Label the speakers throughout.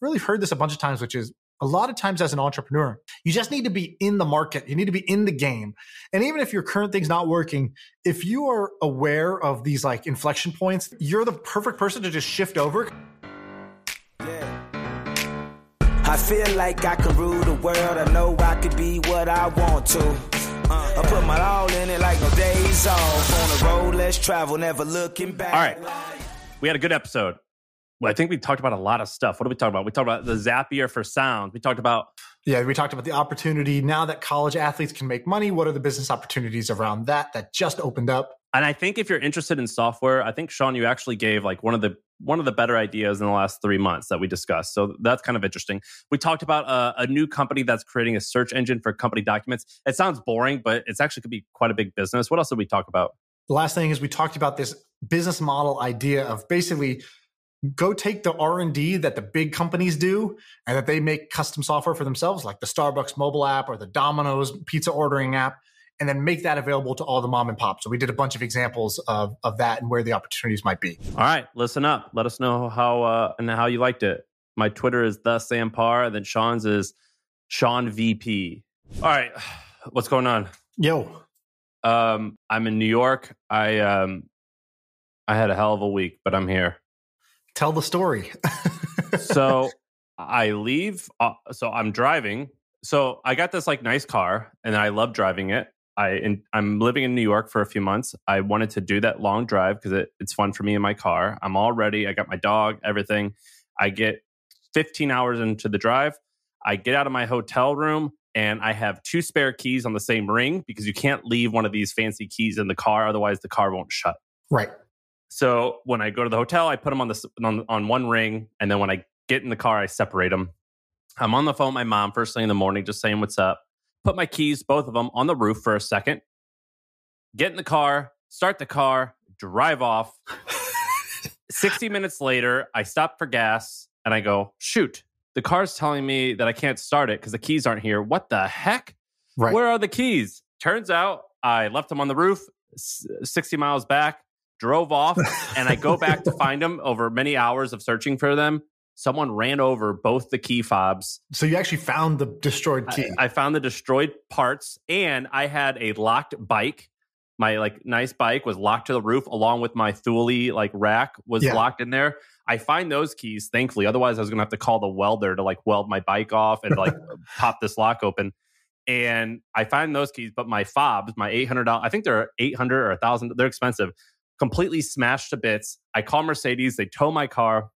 Speaker 1: really heard this a bunch of times, which is a lot of times as an entrepreneur, you just need to be in the market. You need to be in the game. And even if your current thing's not working, if you are aware of these like inflection points, you're the perfect person to just shift over. Yeah.
Speaker 2: I feel like I can rule the world. I know I could be what I want to. Uh, I put my all in it like no days off. On the road, let's travel, never looking back.
Speaker 3: All right. We had a good episode. Well, I think we talked about a lot of stuff. What did we talk about? We talked about the Zapier for sound. We talked about
Speaker 1: Yeah, we talked about the opportunity now that college athletes can make money. What are the business opportunities around that that just opened up?
Speaker 3: And I think if you're interested in software, I think Shaan, you actually gave like one of the one of the better ideas in the last three months that we discussed. So that's kind of interesting. We talked about a, a new company that's creating a search engine for company documents. It sounds boring, but it's actually could be quite a big business. What else did we talk about?
Speaker 1: The last thing is we talked about this business model idea of basically go take the r&d that the big companies do and that they make custom software for themselves like the starbucks mobile app or the domino's pizza ordering app and then make that available to all the mom and pop so we did a bunch of examples of, of that and where the opportunities might be
Speaker 3: All right, listen up. Let us know how uh, and how you liked it. My Twitter is the Sam Parr, and then Shaan's is Shaan VP. All right, what's going on?
Speaker 1: yo
Speaker 3: Um, I'm in New York. I um, I had a hell of a week, but I'm here.
Speaker 1: Tell the story
Speaker 3: so I leave. Uh, so I'm driving. So I got this like nice car, and I love driving it. I in, I'm living in New York for a few months. I wanted to do that long drive because it, it's fun for me in my car. I'm all ready. I got my dog, everything. I get 15 hours into the drive. I get out of my hotel room and I have two spare keys on the same ring because you can't leave one of these fancy keys in the car, otherwise the car won't shut.
Speaker 1: right
Speaker 3: So when I go to the hotel, I put them on this on, on one ring, and then when I get in the car, I separate them. I'm on the phone with my mom first thing in the morning, just saying what's up. Put my keys, both of them, on the roof for a second. Get in the car, start the car, drive off. 60 minutes later, I stop for gas and I go, shoot, the car's telling me that I can't start it because the keys aren't here. What the heck?
Speaker 1: right
Speaker 3: Where are the keys? Turns out I left them on the roof, 60 miles back, drove off, and I go back to find them over many hours of searching for them. Someone ran over both the key fobs.
Speaker 1: so you actually found the destroyed key
Speaker 3: I, I found the destroyed parts, and I had a locked bike. My like nice bike was locked to the roof, along with my Thule like rack was
Speaker 1: Yeah.
Speaker 3: locked in there. I find those keys, thankfully. Otherwise, I was gonna have to call the welder to like weld my bike off and like pop this lock open. And I find those keys, but my fobs, my eight hundred dollars, I think they're eight hundred or thousand. They're expensive. Completely smashed to bits. I call Mercedes. They tow my car.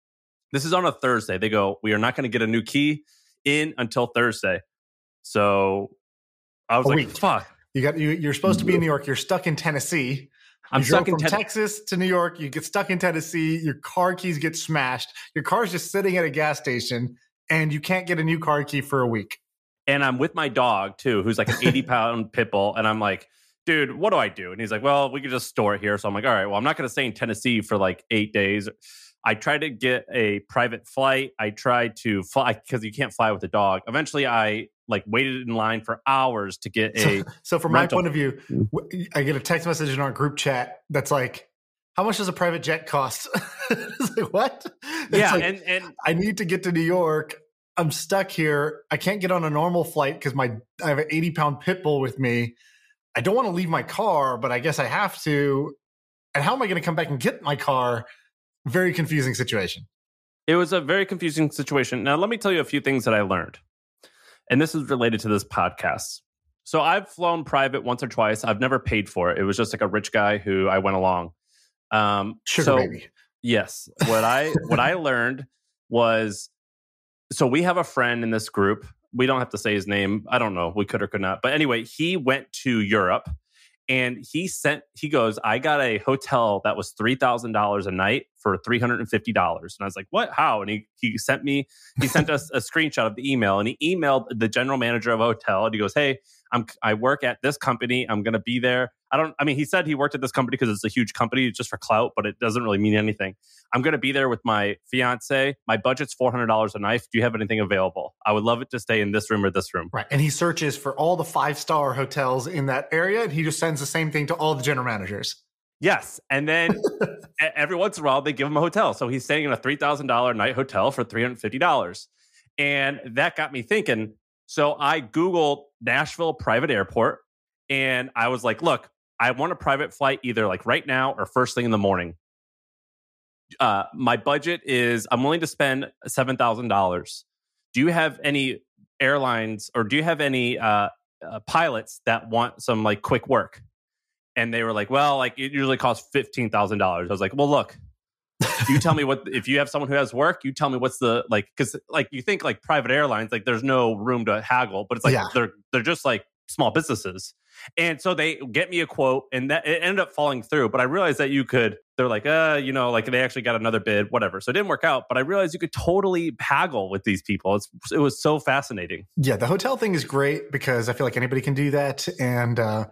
Speaker 3: This is on a Thursday. They go, we are not going to get a new key in until Thursday. So I was
Speaker 1: A
Speaker 3: like,
Speaker 1: week.
Speaker 3: fuck.
Speaker 1: you got you, you're supposed to be in new york you're stuck in tennessee
Speaker 3: I'm
Speaker 1: you
Speaker 3: stuck in
Speaker 1: from
Speaker 3: Ten-
Speaker 1: Texas to New York. You get stuck in Tennessee. Your car keys get smashed. Your car's just sitting at a gas station, and you can't get a new car key for a week.
Speaker 3: and I'm with my dog too, who's like an 80 pound pit bull. And I'm like, dude, what do I do? And he's like, well, we could just store it here. So I'm like, all right, well, I'm not going to stay in Tennessee for like eight days. I tried to get a private flight. I tried to fly because you can't fly with a dog. Eventually, I like waited in line for hours to get a.
Speaker 1: So, so from my point of view, mm. I get a text message in our group chat that's like, "How much does a private jet cost?" it's like what? It's
Speaker 3: yeah,
Speaker 1: like,
Speaker 3: and and
Speaker 1: I need to get to New York. I'm stuck here. I can't get on a normal flight because my I have an 80 pound pit bull with me. I don't want to leave my car, but I guess I have to. And how am I going to come back and get my car? Very confusing situation.
Speaker 3: It was a very confusing situation. Now, let me tell you a few things that I learned. And this is related to this podcast. So, I've flown private once or twice. I've never paid for it. It was just like a rich guy who I went along. Um,
Speaker 1: Sugar
Speaker 3: so,
Speaker 1: baby.
Speaker 3: Yes. What I what I learned was so we have a friend in this group. We don't have to say his name. I don't know. We could or could not. But anyway, he went to Europe and he sent he goes, I got a hotel that was three thousand dollars a night for three hundred and fifty dollars. And I was like, What? How? And he he sent me he sent us a screenshot of the email and he emailed the general manager of a hotel and he goes, Hey, I'm I work at this company. I'm gonna be there. I don't I mean he said he worked at this company because it's a huge company just for clout, but it doesn't really mean anything. I'm gonna be there with my fiance. My budget's four hundred dollars a night. Do you have anything available? I would love it to stay in this room or this room.
Speaker 1: Right. And he searches for all the five star hotels in that area and he just sends the same thing to all the general managers.
Speaker 3: Yes, and then every once in a while they give him a hotel. So he's staying in a three thousand dollar night hotel for three hundred fifty dollars, and that got me thinking. So I googled Nashville private airport, and I was like, "Look, I want a private flight either like right now or first thing in the morning." Uh, my budget is I'm willing to spend seven thousand dollars. Do you have any airlines or do you have any uh, uh, pilots that want some like quick work? And they were like, well, like it usually costs fifteen thousand dollars. I was like, well, look, you tell me what if you have someone who has work, you tell me what's the like because like you think like private airlines like there's no room to haggle, but it's like
Speaker 1: Yeah.
Speaker 3: they're they're just like small businesses. And so they get me a quote, and that it ended up falling through. But I realized that you could. They're like, uh, you know, like they actually got another bid, whatever. So it didn't work out. But I realized you could totally haggle with these people. It's it was so fascinating.
Speaker 1: Yeah, the hotel thing is great because I feel like anybody can do that, and uh,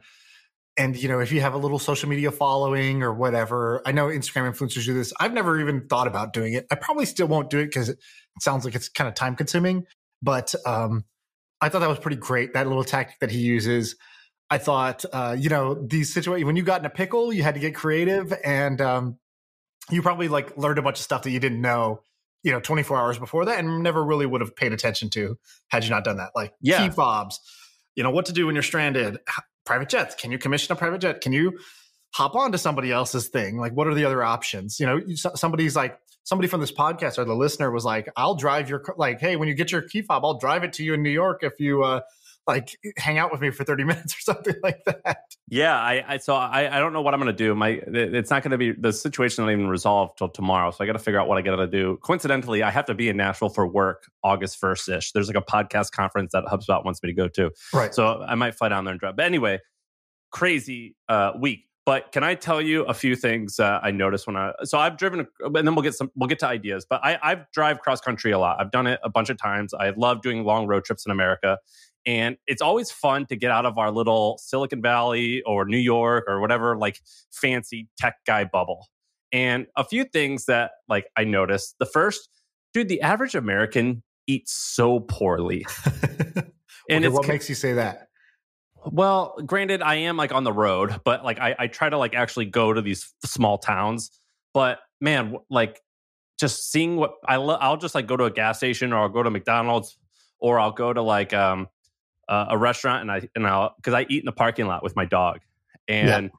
Speaker 1: and you know if you have a little social media following or whatever, I know Instagram influencers do this. I've never even thought about doing it. I probably still won't do it because it sounds like it's kind of time consuming. But um, I thought that was pretty great. That little tactic that he uses. I thought, uh, you know, these situations when you got in a pickle, you had to get creative, and um, you probably like learned a bunch of stuff that you didn't know, you know, 24 hours before that, and never really would have paid attention to had you not done that. Like
Speaker 3: Yeah.
Speaker 1: key fobs, you know, what to do when you're stranded. Private jets. Can you commission a private jet? Can you hop onto somebody else's thing? Like, what are the other options? You know, somebody's like somebody from this podcast or the listener was like, "I'll drive your like, hey, when you get your key fob, I'll drive it to you in New York if you." uh like hang out with me for 30 minutes or something like that.
Speaker 3: Yeah, I, I so I, I don't know what I'm going to do. My it's not going to be the situation not even resolved till tomorrow. So I got to figure out what I got to do. Coincidentally, I have to be in Nashville for work August first ish. There's like a podcast conference that HubSpot wants me to go to.
Speaker 1: Right.
Speaker 3: So I might fly down there and drive. But anyway, crazy uh, week. But can I tell you a few things uh, I noticed when I so I've driven and then we'll get some we'll get to ideas. But I I've drive cross country a lot. I've done it a bunch of times. I love doing long road trips in America. And it's always fun to get out of our little Silicon Valley or New York or whatever like fancy tech guy bubble. And a few things that like I noticed. The first, dude, the average American eats so poorly.
Speaker 1: and what makes you say that?
Speaker 3: well, granted, I am like on the road, but like I, I try to like actually go to these small towns. But man, like just seeing what I lo- I'll just like go to a gas station or I'll go to McDonald's or I'll go to like um uh, a restaurant and I and I'll because I eat in the parking lot with my dog and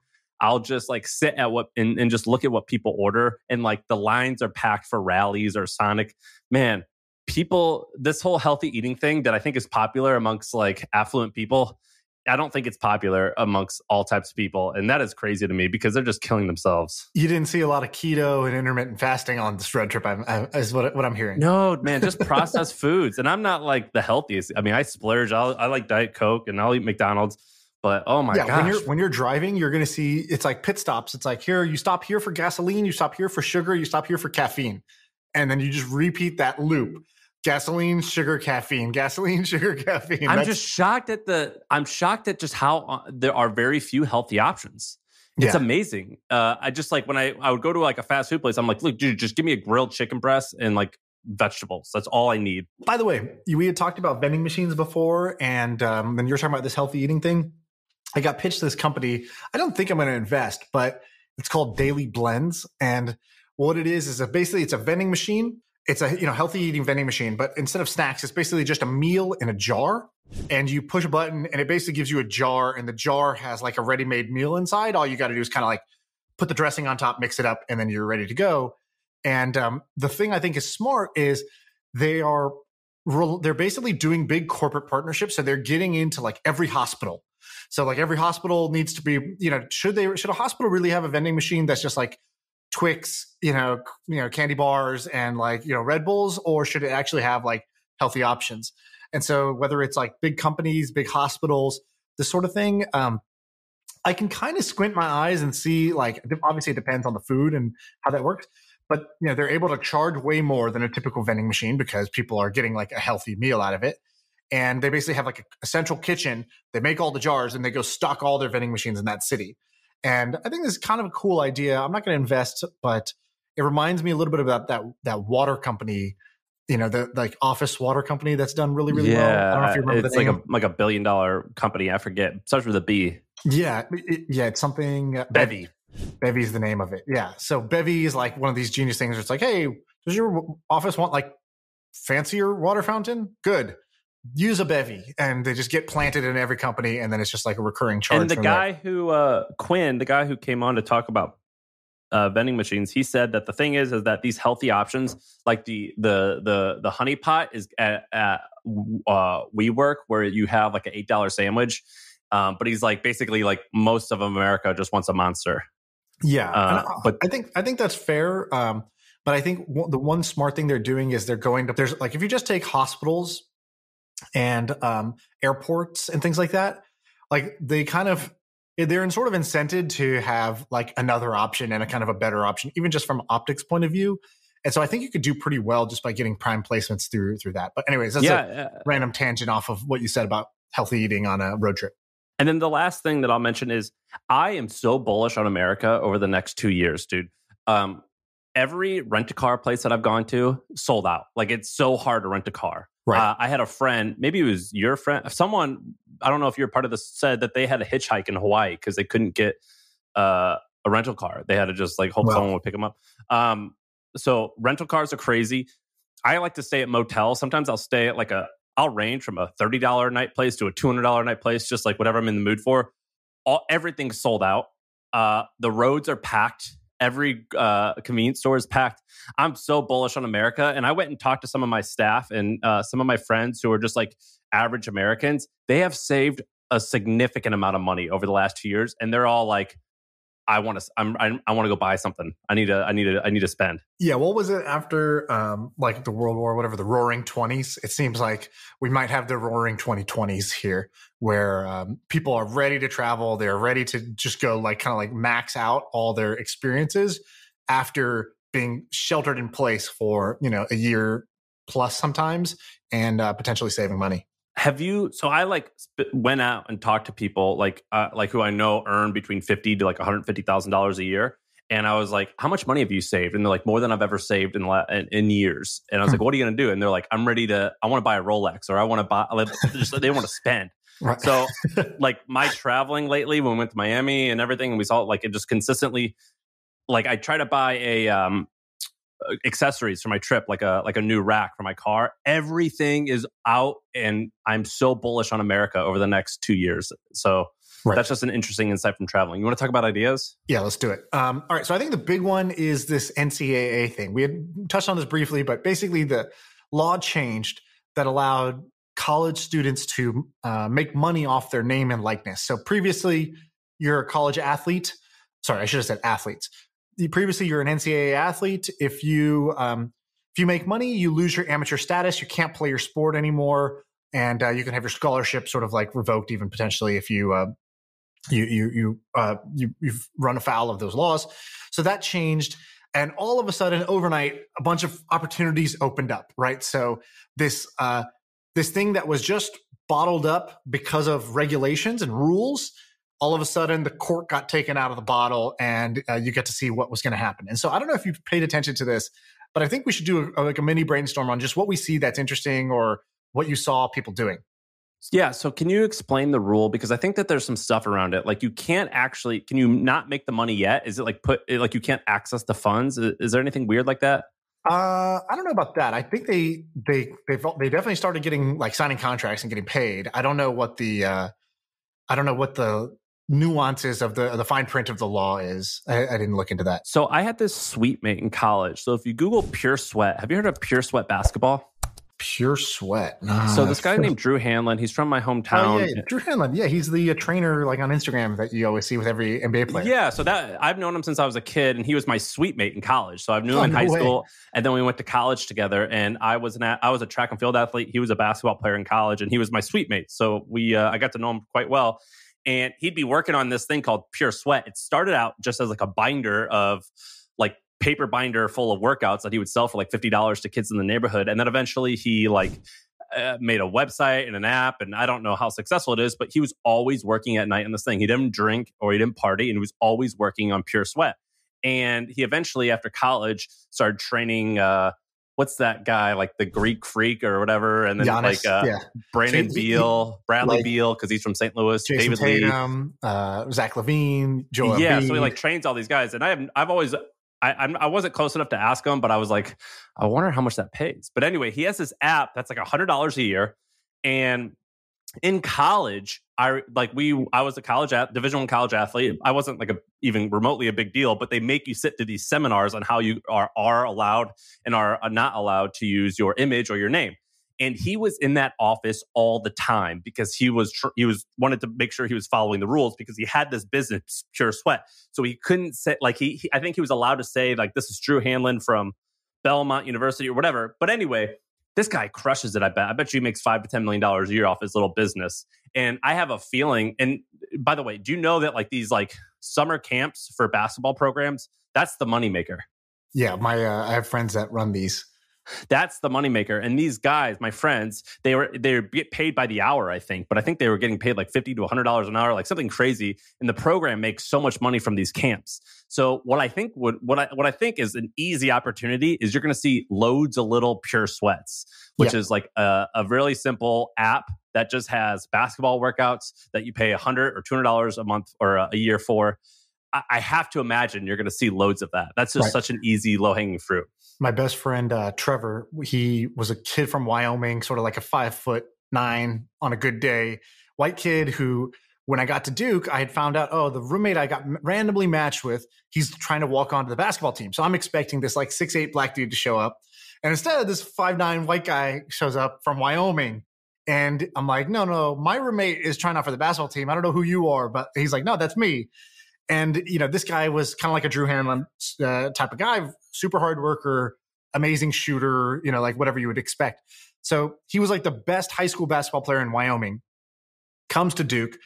Speaker 3: I'll just like sit at what and, and just look at what people order and like the lines are packed for Rally's or Sonic. Man, people this whole healthy eating thing that I think is popular amongst like affluent people. I don't think it's popular amongst all types of people, and that is crazy to me because they're just killing themselves.
Speaker 1: You didn't see a lot of keto and intermittent fasting on this road trip. I'm, I, is what what I'm hearing.
Speaker 3: No, man, just processed foods, and I'm not like the healthiest. I mean, I splurge. I'll, I like Diet Coke, and I'll eat McDonald's. But oh my
Speaker 1: yeah,
Speaker 3: gosh,
Speaker 1: when you're when you're driving, you're going to see it's like pit stops. It's like here you stop here for gasoline, you stop here for sugar, you stop here for caffeine, and then you just repeat that loop: gasoline, sugar, caffeine, gasoline, sugar, caffeine.
Speaker 3: I'm
Speaker 1: That's-
Speaker 3: just shocked at the. I'm shocked at just how uh, there are very few healthy options. It's
Speaker 1: Yeah.
Speaker 3: amazing. Uh, I just like when I I would go to like a fast food place. I'm like, look, dude, just give me a grilled chicken breast and like vegetables. That's all I need.
Speaker 1: By the way, we had talked about vending machines before, and um, then you're talking about this healthy eating thing. I got pitched this company. I don't think I'm going to invest, but it's called Daily Blends, and what it is is a, basically it's a vending machine. It's a you know healthy eating vending machine, but instead of snacks, it's basically just a meal in a jar. And you push a button, and it basically gives you a jar, and the jar has like a ready-made meal inside. All you got to do is kind of like put the dressing on top, mix it up, and then you're ready to go. And um, the thing I think is smart is they are they're basically doing big corporate partnerships so they're getting into like every hospital so like every hospital needs to be you know should they should a hospital really have a vending machine that's just like twix you know you know candy bars and like you know red bulls or should it actually have like healthy options? And so whether it's like big companies big hospitals this sort of thing um i can kind of squint my eyes and see like obviously it depends on the food and how that works but you know they're able to charge way more than a typical vending machine because people are getting like a healthy meal out of it. And they basically have like a, a central kitchen they make all the jars and they go stock all their vending machines in that city and i think this is kind of a cool idea i'm not going to invest but it reminds me a little bit about that that water company you know the like office water company that's done really really well i don't know if you remember
Speaker 3: it's
Speaker 1: the
Speaker 3: like
Speaker 1: name
Speaker 3: a like a billion dollar company. I forget. Starts with a B.
Speaker 1: yeah it- yeah it's something uh,
Speaker 3: Bevy.
Speaker 1: Bevy's the name of it. Yeah. So Bevy is like one of these genius things. Where it's like, hey, does your office want like fancier water fountain? Good. Use a bevy, and they just get planted in every company, and then it's just like a recurring charge.
Speaker 3: And the guy
Speaker 1: there.
Speaker 3: who uh, Quinn, the guy who came on to talk about uh, vending machines, he said that the thing is, is that these healthy options, like the the the the honey pot, is at, at uh, WeWork, where you have like an eight dollar sandwich. Um, but he's like basically like most of America just wants a monster.
Speaker 1: yeah,
Speaker 3: uh,
Speaker 1: I-
Speaker 3: but-
Speaker 1: I think I think that's fair. Um, but I think the one smart thing they're doing is they're going to there's like if you just take hospitals and um, airports and things like that, like they kind of they're in sort of incented to have like another option and a kind of a better option, even just from optics point of view. And so I think you could do pretty well just by getting prime placements through through that. But anyways, that's a
Speaker 3: yeah, uh,
Speaker 1: random tangent off of what you said about healthy eating on a road trip.
Speaker 3: And then the last thing that I'll mention is I am so bullish on America over the next two years, dude. Um, every rent a car place that I've gone to sold out. Like it's so hard to rent a car.
Speaker 1: Right.
Speaker 3: Uh, I had a friend, maybe it was your friend, someone, I don't know if you're part of this, said that they had a hitchhike in Hawaii because they couldn't get uh, a rental car. They had to just like hope
Speaker 1: Wow.
Speaker 3: someone would pick them up. Um, so rental cars are crazy. I like to stay at motels. Sometimes I'll stay at like a, I'll range from a $30 a night place to a $200 a night place, just like whatever I'm in the mood for. All, everything's sold out. Uh, the roads are packed. Every uh, convenience store is packed. I'm so bullish on America. And I went and talked to some of my staff and uh, some of my friends who are just like average Americans. They have saved a significant amount of money over the last two years, and they're all like, "I want to. I'm. I, I want to go buy something. I need to. I need to. I need to spend."
Speaker 1: Yeah, what was it after um like the World War, whatever, the roaring twenties? It seems like we might have the roaring 2020s here where um, people are ready to travel, they're ready to just go like kind of like max out all their experiences after being sheltered in place for, you know, a year plus sometimes and uh, potentially saving money.
Speaker 3: Have you? So I like sp- went out and talked to people like uh, like who I know earn between fifty to like one hundred fifty thousand dollars a year, and I was like, "How much money have you saved?" And they're like, "More than I've ever saved in la- in, in years." And I was
Speaker 1: Hmm.
Speaker 3: like, "What are you going to do?" And they're like, "I'm ready to. I want to buy a Rolex, or I want to buy." like, just, they want to spend.
Speaker 1: Right.
Speaker 3: So like my traveling lately when we went to Miami and everything, and we saw like it just consistently. Like I try to buy a um, accessories for my trip, like a like a new rack for my car. Everything is out, and I'm so bullish on America over the next two years. So
Speaker 1: Right.
Speaker 3: that's just an interesting insight from traveling. You want to talk about ideas?
Speaker 1: Yeah, let's do it. Um, all right. So I think the big one is this NCAA thing. We had touched on this briefly, but basically the law changed that allowed college students to uh, make money off their name and likeness. So previously, you're a college athlete. Sorry, I should have said athletes. You- Previously, you're an NCAA athlete. If you um, if you make money, you lose your amateur status. You can't play your sport anymore, and uh, you can have your scholarship sort of like revoked, even potentially if you uh, you you you uh, you you've run afoul of those laws. So that changed, and all of a sudden, overnight, a bunch of opportunities opened up. Right, so this uh, this thing that was just bottled up because of regulations and rules. All of a sudden, the cork got taken out of the bottle, and uh, you get to see what was going to happen. And so, I don't know if you've paid attention to this, but I think we should do a, like a mini brainstorm on just what we see that's interesting or what you saw people doing.
Speaker 3: Yeah. So can you explain the rule? Because I think that there's some stuff around it. Like you can't actually. Can you not make the money yet? Is it like put like you can't access the funds? Is, is there anything weird like that?
Speaker 1: Uh, I don't know about that. I think they they they they definitely started getting like signing contracts and getting paid. I don't know what the uh, I don't know what the nuances of the the fine print of the law is. I, I didn't look into that.
Speaker 3: So I had this suite mate in college. So if you Google Pure Sweat, have you heard of Pure Sweat basketball?
Speaker 1: Pure sweat.
Speaker 3: so this guy named Drew Hanlen, he's from my hometown.
Speaker 1: Oh, yeah, Drew Hanlen. Yeah, he's the uh, trainer like on Instagram that you always see with every NBA player.
Speaker 3: Yeah, so that I've known him since I was a kid, and he was my suite mate in college. So I've known him
Speaker 1: Oh,
Speaker 3: in
Speaker 1: no
Speaker 3: high
Speaker 1: way.
Speaker 3: school, and then we went to college together. And I was an a- I was a track and field athlete. He was a basketball player in college, and he was my suite mate. So we uh, I got to know him quite well. And he'd be working on this thing called Pure Sweat. It started out just as like a binder of like paper binder full of workouts that he would sell for like fifty dollars to kids in the neighborhood, and then eventually he like uh, made a website and an app and i don't know how successful it is but he was always working at night on this thing. He didn't drink or he didn't party and he was always working on pure sweat. And he eventually after college started training uh, what's that guy like the Greek freak or whatever, and then
Speaker 1: Giannis,
Speaker 3: like uh,
Speaker 1: yeah.
Speaker 3: Brandon
Speaker 1: he-
Speaker 3: Beal, Bradley
Speaker 1: like-
Speaker 3: Beal because he's from St. Louis,
Speaker 1: Jason
Speaker 3: David Lee.
Speaker 1: Uh, Zach LaVine, Joel
Speaker 3: yeah,
Speaker 1: Embiid.
Speaker 3: so he like trains all these guys, and I have I've always I I'm, I wasn't close enough to ask him, but I was like, I wonder how much that pays. But anyway, he has this app that's like a hundred dollars a year, and in college, I like we I was a college at Division One college athlete. I wasn't like a even remotely a big deal, but they make you sit through these seminars on how you are are allowed and are uh, not allowed to use your image or your name. And he was in that office all the time because he was tr- he was wanted to make sure he was following the rules because he had this business pure sweat. So he couldn't say like he, he I think he was allowed to say like this is Drew Hanlen from Belmont University or whatever. But anyway, this guy crushes it. I bet. I bet you he makes five to ten million dollars a year off his little business. And I have a feeling. And by the way, do you know that like these like summer camps for basketball programs? That's the moneymaker.
Speaker 1: yeah, my uh, I have friends that run these.
Speaker 3: That's the moneymaker. And these guys, my friends, they were they get paid by the hour, I think, but I think they were getting paid like fifty to hundred dollars an hour, like something crazy. And the program makes so much money from these camps. So what I think would what I what I think is an easy opportunity is you're going to see loads of little pure sweats, which
Speaker 1: Yeah.
Speaker 3: is like a, a really simple app that just has basketball workouts that you pay a hundred or two hundred dollars a month or a, a year for. I, have to imagine you're going to see loads of that. That's just
Speaker 1: Right.
Speaker 3: such an easy low hanging fruit.
Speaker 1: my best friend uh, Trevor, he was a kid from Wyoming, sort of like a five foot nine on a good day, white kid who, when I got to Duke, I had found out, oh, the roommate I got randomly matched with, he's trying to walk onto the basketball team. So I'm expecting this like six eight black dude to show up, and instead of this five nine white guy shows up from Wyoming. And I'm like, no, no, my roommate is trying out for the basketball team. I don't know who you are, but he's like, no, that's me. And you know, this guy was kind of like a Drew Hanlen uh, type of guy, super hard worker, amazing shooter, you know, like whatever you would expect. So he was like the best high school basketball player in Wyoming. Comes to Duke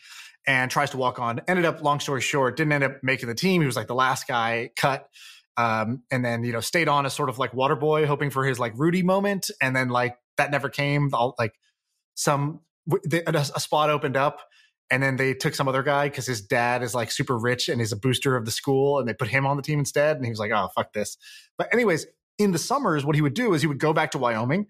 Speaker 1: and tries to walk on. Ended up, long story short, didn't end up making the team. He was like the last guy cut. Um, and then you know stayed on as sort of like water boy, hoping for his like Rudy moment, and then like that never came. All, like some a, a spot opened up, and then they took some other guy because his dad is like super rich and is a booster of the school, and they put him on the team instead. And he was like, "Oh fuck this." But anyways, in the summers, what he would do is he would go back to Wyoming,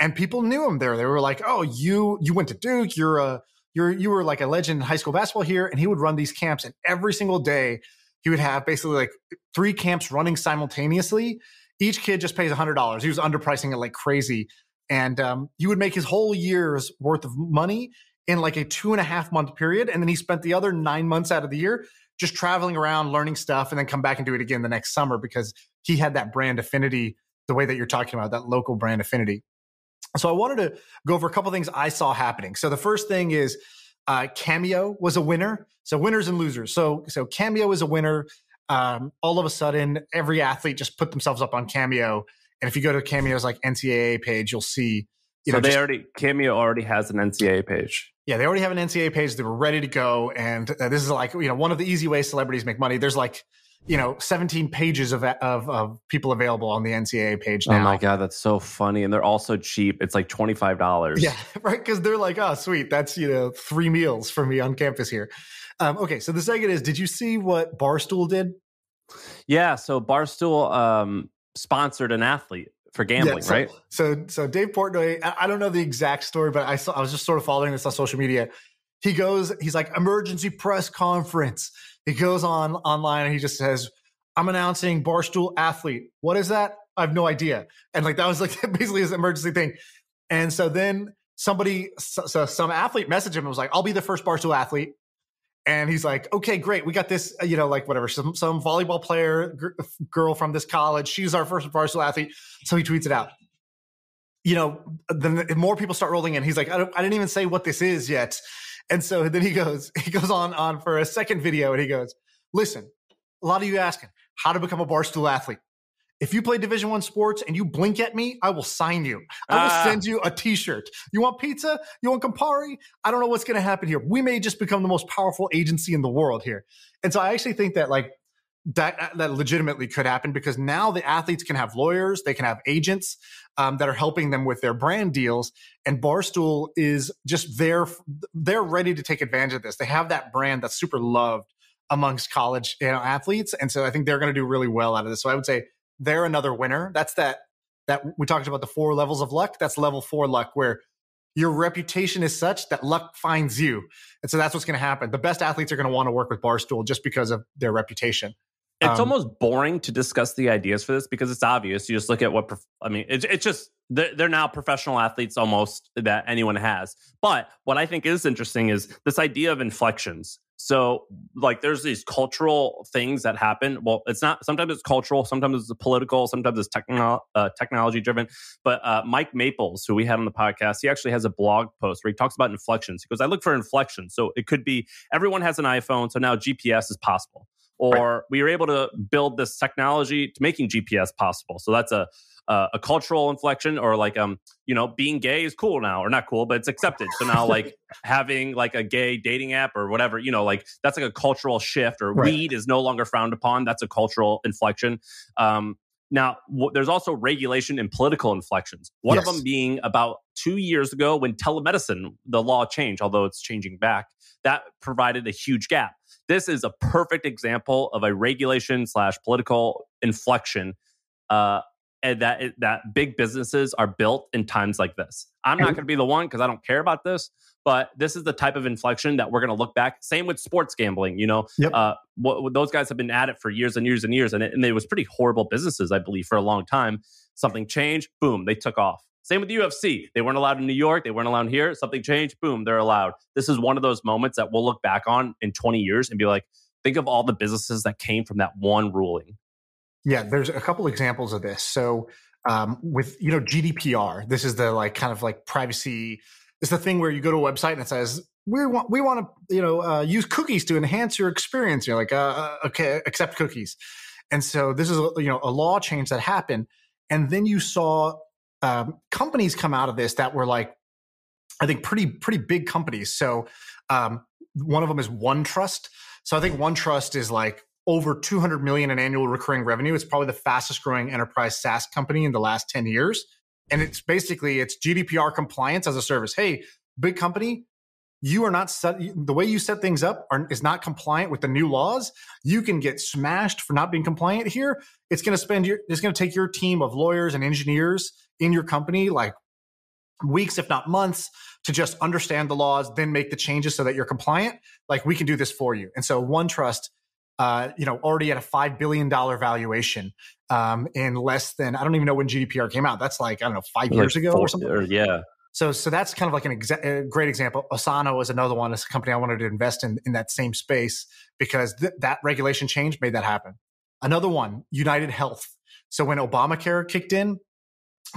Speaker 1: and people knew him there. They were like, "Oh, you you went to Duke. You're a you're you were like a legend in high school basketball here." And he would run these camps, and every single day he would have basically like three camps running simultaneously. Each kid just pays hundred dollars. He was underpricing it like crazy, and um, he would make his whole year's worth of money in like a two and a half month period, and then he spent the other nine months out of the year just traveling around, learning stuff, and then come back and do it again the next summer because he had that brand affinity, the way that you're talking about that local brand affinity. So I wanted to go over a couple things I saw happening. So the first thing is uh, Cameo was a winner. So winners and losers. So so Cameo is a winner. Um, all of a sudden, every athlete just put themselves up on Cameo. And if you go to Cameo's like NCAA page, you'll see. You
Speaker 3: so
Speaker 1: know,
Speaker 3: they
Speaker 1: just-
Speaker 3: already Cameo already has an NCAA page.
Speaker 1: Yeah, they already have an NCAA page. They were ready to go, and uh, this is like you know one of the easy ways celebrities make money. There's like you know 17 pages of of, of people available on the NCAA page now.
Speaker 3: Oh my god, that's so funny, and they're also cheap. It's like twenty five dollars.
Speaker 1: Yeah, right. Because they're like, oh, sweet. That's you know three meals for me on campus here. Um, okay, so the second is, did you see what Barstool did?
Speaker 3: yeah. So Barstool um, sponsored an athlete for gambling,
Speaker 1: Yeah, so,
Speaker 3: right?
Speaker 1: So, so Dave Portnoy, I, don't know the exact story, but I saw, I was just sort of following this on social media. He goes, he's like emergency press conference. He goes on online and he just says, "I'm announcing Barstool athlete." What is that? I have no idea. And like that was like basically his emergency thing. And so then somebody, so, so some athlete messaged him and was like, "I'll be the first Barstool athlete." And he's like, okay, great. We got this, uh, you know, like whatever, some, some volleyball player girl from this college. She's our first Barstool athlete. So he tweets it out. You know, then more people start rolling in. He's like, I, I didn't even say what this is yet. And so then he goes, he goes on, on for a second video and he goes, listen, a lot of you asking how to become a Barstool athlete. If you play Division One sports and you blink at me, I will sign you. I will
Speaker 3: Ah.
Speaker 1: send you a T-shirt. You want pizza? You want Campari? I don't know what's going to happen here. We may just become the most powerful agency in the world here. And so I actually think that like that that legitimately could happen because now the athletes can have lawyers, they can have agents um, that are helping them with their brand deals, and Barstool is just there. They're ready to take advantage of this. They have that brand that's super loved amongst college you know, athletes, and so I think they're going to do really well out of this. So I would say they're another winner. That's that that we talked about the four levels of luck. That's level four luck, where your reputation is such that luck finds you. And so that's what's going to happen. The best athletes are going to want to work with Barstool just because of their reputation.
Speaker 3: It's um, almost boring to discuss the ideas for this because it's obvious. You just look at what I mean. It's, it's just they're, they're now professional athletes almost that anyone has. But what I think is interesting is this idea of inflections. So, like, there's these cultural things that happen. Well, it's not. Sometimes it's cultural. Sometimes it's political. Sometimes it's techno, uh, technology driven. But uh, Mike Maples, who we had on the podcast, he actually has a blog post where he talks about inflections. He goes, "I look for inflections." So it could be everyone has an iPhone, so now GPS is possible or right. we were able to build this technology to making GPS possible. So that's a uh, a cultural inflection, or like um, you know, being gay is cool now, or not cool, but it's accepted. So now, like having like a gay dating app or whatever, you know, like that's like a cultural shift. Or right. weed is no longer frowned upon. That's a cultural inflection. Um, now, w- there's also regulation and political inflections. One yes. of them being about two years ago when telemedicine, the law changed, although it's changing back. That provided a huge gap. This is a perfect example of a regulation slash political inflection. Uh, and that that big businesses are built in times like this. I'm not going to be the one because I don't care about this, but this is the type of inflection that we're going to look back. Same with sports gambling. You know, yep. uh, what, those guys have been at it for years and years and years, and it, and it was pretty horrible businesses, I believe, for a long time. Something changed, boom, they took off. Same with the UFC. They weren't allowed in New York. They weren't allowed here. Something changed. Boom, they're allowed. This is one of those moments that we'll look back on in 20 years and be like, think of all the businesses that came from that one ruling.
Speaker 1: Yeah, there's a couple examples of this. So um, with you know GDPR, this is the like kind of like privacy. It's the thing where you go to a website and it says we want we want to you know uh, use cookies to enhance your experience. You're like uh, uh, okay, accept cookies. And so this is you know a law change that happened, and then you saw um, companies come out of this that were like, I think pretty pretty big companies. So um, one of them is OneTrust. So I think OneTrust is like over 200 million in annual recurring revenue. It's probably the fastest growing enterprise SaaS company in the last 10 years. And it's basically it's GDPR compliance as a service. Hey, big company, you are not set the way you set things up are, is not compliant with the new laws. You can get smashed for not being compliant here. It's going to spend your it's going to take your team of lawyers and engineers in your company like weeks if not months to just understand the laws then make the changes so that you're compliant. Like we can do this for you. And so OneTrust uh, you know, already at a five billion dollar valuation um, in less than I don't even know when GDPR came out. That's like I don't know five like years ago four, or something. Or,
Speaker 3: yeah,
Speaker 1: so, so that's kind of like an exa- a great example. Osano is another one. It's a company I wanted to invest in in that same space because th- that regulation change made that happen. Another one, United Health. So when Obamacare kicked in,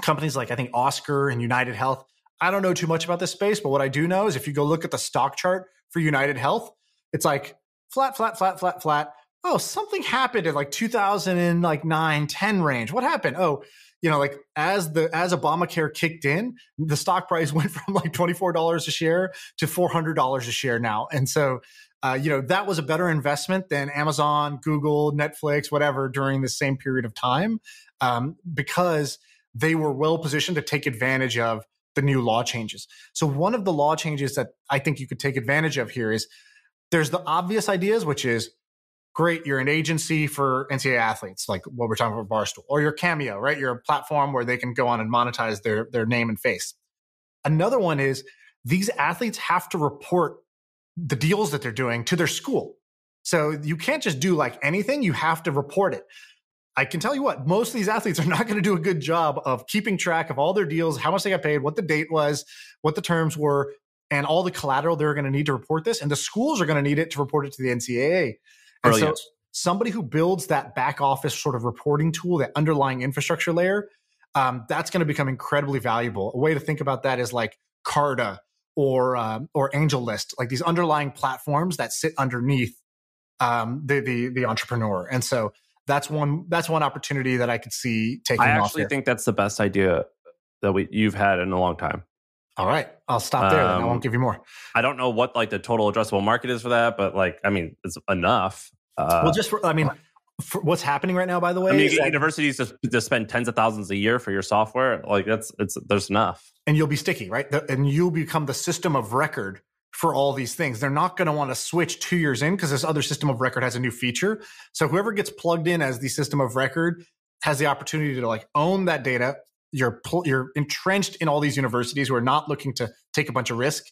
Speaker 1: companies like I think Oscar and United Health. I don't know too much about this space, but what I do know is if you go look at the stock chart for United Health, it's like flat, flat, flat, flat, flat. Oh, something happened in like 2009, 10 range. What happened? Oh, you know, like as the as Obamacare kicked in, the stock price went from like twenty four dollars a share to four hundred dollars a share now, and so. Uh, you know that was a better investment than Amazon, Google, Netflix, whatever during the same period of time, um, because they were well positioned to take advantage of the new law changes. So one of the law changes that I think you could take advantage of here is there's the obvious ideas, which is great, you're an agency for NCAA athletes, like what we're talking about Barstool, or your Cameo, right? You're a platform where they can go on and monetize their, their name and face. Another one is these athletes have to report the deals that they're doing to their school. So you can't just do like anything, you have to report it. I can tell you what, most of these athletes are not going to do a good job of keeping track of all their deals, how much they got paid, what the date was, what the terms were, and all the collateral they're going to need to report this. And the schools are going to need it to report it to the NCAA. And so somebody who builds that back office sort of reporting tool, that underlying infrastructure layer, um, that's going to become incredibly valuable. A way to think about that is like Carta or um, or AngelList, like these underlying platforms that sit underneath um, the, the the entrepreneur. And so that's one that's one opportunity that I could see taking. Off. I
Speaker 3: actually think that's the best idea that we you've had in a long time.
Speaker 1: All right, I'll stop there. Um, I won't um, give you more.
Speaker 3: I don't know what like the total addressable market is for that, but like, I mean, it's enough.
Speaker 1: Uh, well, just for, I mean, for what's happening right now, by the way,
Speaker 3: I mean, that, universities to spend tens of thousands a year for your software. Like that's it's there's enough,
Speaker 1: and you'll be sticky, right? And you'll become the system of record for all these things. They're not going to want to switch two years in because this other system of record has a new feature. So whoever gets plugged in as the system of record has the opportunity to like own that data, you're you're entrenched in all these universities who are not looking to take a bunch of risk,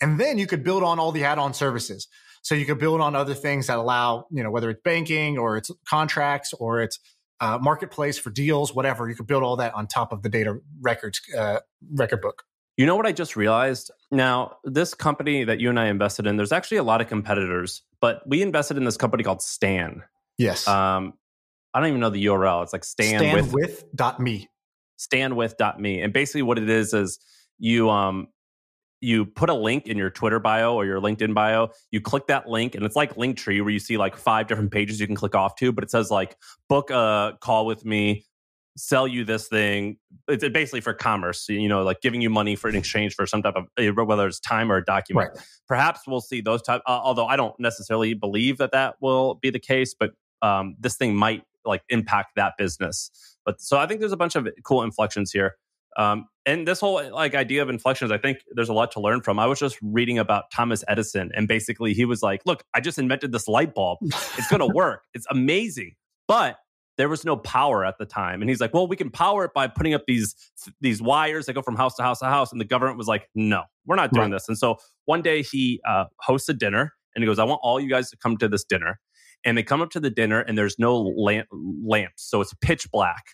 Speaker 1: and then you could build on all the add-on services. So you could build on other things that allow you know whether it's banking or it's contracts or it's uh, marketplace for deals, whatever. You could build all that on top of the data records uh, record book.
Speaker 3: You know what I just realized? Now, this company that you and I invested in, there's actually a lot of competitors, but we invested in this company called Stan.
Speaker 1: Yes.
Speaker 3: Um, I don't even know the URL. It's like Stan, Stan with,
Speaker 1: with dot me.
Speaker 3: Stan with me. And basically what it is is you um you put a link in your Twitter bio or your LinkedIn bio. You click that link, and it's like Linktree, where you see like five different pages you can click off to. But it says like book a call with me, sell you this thing. It's basically for commerce, you know, like giving you money for in exchange for some type of eh, whether it's time or a document. Right. Perhaps we'll see those type. Uh, although I don't necessarily believe that that will be the case, but um, this thing might like impact that business. But so I think there's a bunch of cool inflections here. Um, and this whole like idea of inflections, I think there's a lot to learn from. I was just reading about Thomas Edison, and basically he was like, "Look, I just invented this light bulb. It's going to work. It's amazing." But there was no power at the time, and he's like, "Well, we can power it by putting up these these wires that go from house to house to house." And the government was like, "No, we're not doing right. this." And so one day he uh, hosts a dinner, and he goes, "I want all you guys to come to this dinner." And they come up to the dinner, and there's no lamp- lamps, so it's pitch black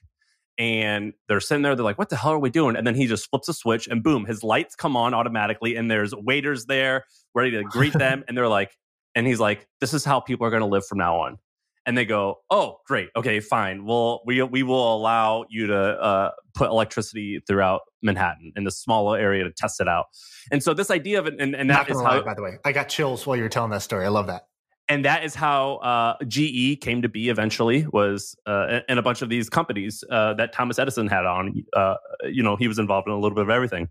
Speaker 3: and they're sitting there. They're like, "What the hell are we doing?" And then he just flips a switch, and boom, his lights come on automatically, and there's waiters there ready to greet them, and they're like, and he's like, "This is how people are going to live from now on." And they go, "Oh, great, okay, fine. Well, we we will allow you to uh, put electricity throughout Manhattan in this small area to test it out." And so this idea of it, and, and that is how.
Speaker 1: Lie, by the way, I got chills while you were telling that story. I love that
Speaker 3: and that is how uh, GE came to be eventually was uh, and a bunch of these companies uh, that Thomas Edison had on. Uh, you know, he was involved in a little bit of everything.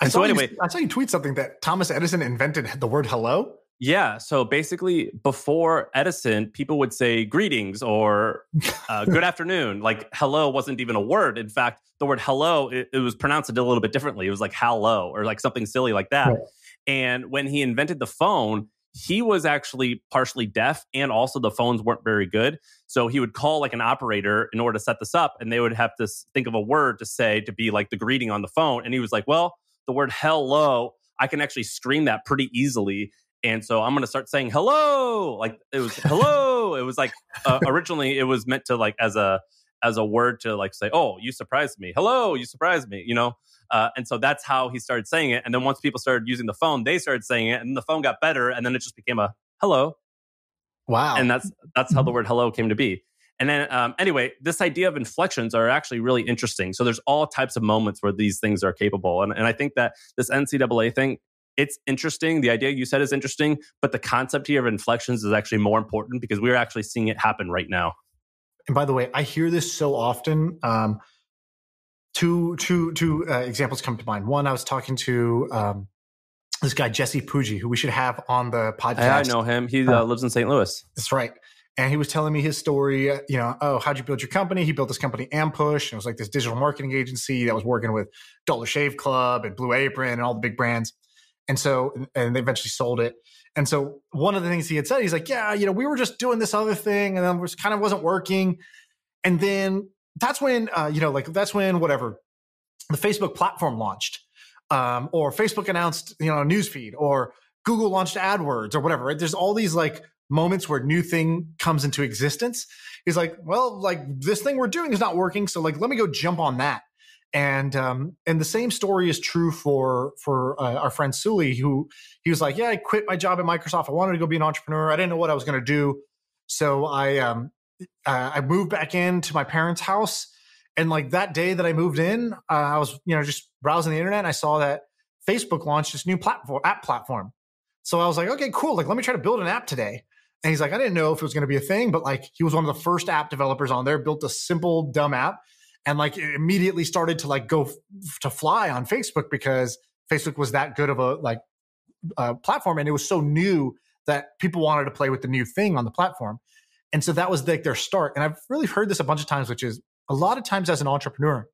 Speaker 1: And so anyway, you, I saw you tweet something that Thomas Edison invented the word hello.
Speaker 3: Yeah. So basically, before Edison, people would say greetings or uh, good afternoon. Like hello wasn't even a word. In fact, the word hello, it, it, was pronounced a little bit differently. It was like hello or like something silly like that. Right. And when he invented the phone, he was actually partially deaf and also the phones weren't very good. So he would call like an operator in order to set this up and they would have to think of a word to say to be like the greeting on the phone. And he was like, well, the word hello, I can actually scream that pretty easily. And so I'm going to start saying hello. Like it was hello. it was like uh, originally it was meant to like as a as a word to like say, "Oh, you surprised me." Hello, you surprised me. You know, uh, and so that's how he started saying it. And then once people started using the phone, they started saying it, and the phone got better, and then it just became a hello.
Speaker 1: Wow.
Speaker 3: And that's that's how the word hello came to be. And then um, anyway, this idea of inflections are actually really interesting. So there's all types of moments where these things are capable, and and I think that this NCAA thing. It's interesting. The idea you said is interesting, but the concept here of inflections is actually more important because we're actually seeing it happen right now.
Speaker 1: And by the way, I hear this so often. Um, two two two uh, examples come to mind. One, I was talking to um, this guy Jesse Pujji, who we should have on the podcast.
Speaker 3: I know him. He uh, uh, lives in St. Louis.
Speaker 1: That's right. And he was telling me his story. Uh, you know, oh, how'd you build your company? He built this company, Ampush. And it was like this digital marketing agency that was working with Dollar Shave Club and Blue Apron and all the big brands. And so, and they eventually sold it. And so, one of the things he had said, he's like, "Yeah, you know, we were just doing this other thing, and then it was kind of wasn't working." And then that's when uh, you know like that's when whatever the facebook platform launched um, or facebook announced you know a newsfeed or google launched adwords or whatever right? There's all these like moments where new thing comes into existence. He's like well like this thing we're doing is not working so like let me go jump on that and um, and the same story is true for for uh, our friend Sully, who he was like, yeah, I quit my job at Microsoft. I wanted to go be an entrepreneur. I didn't know what I was going to do, so I um, I moved back into my parents' house. And like that day that I moved in, uh, I was, you know, just browsing the internet and I saw that Facebook launched this new platform, app platform. So I was like, okay, cool. Like, let me try to build an app today. And he's like, I didn't know if it was going to be a thing, but like he was one of the first app developers on there, built a simple, dumb app and like it immediately started to like go f- to fly on Facebook because Facebook was that good of a like uh, platform. And it was so new that people wanted to play with the new thing on the platform. And so that was like their start. And I've really heard this a bunch of times, which is a lot of times as an entrepreneur,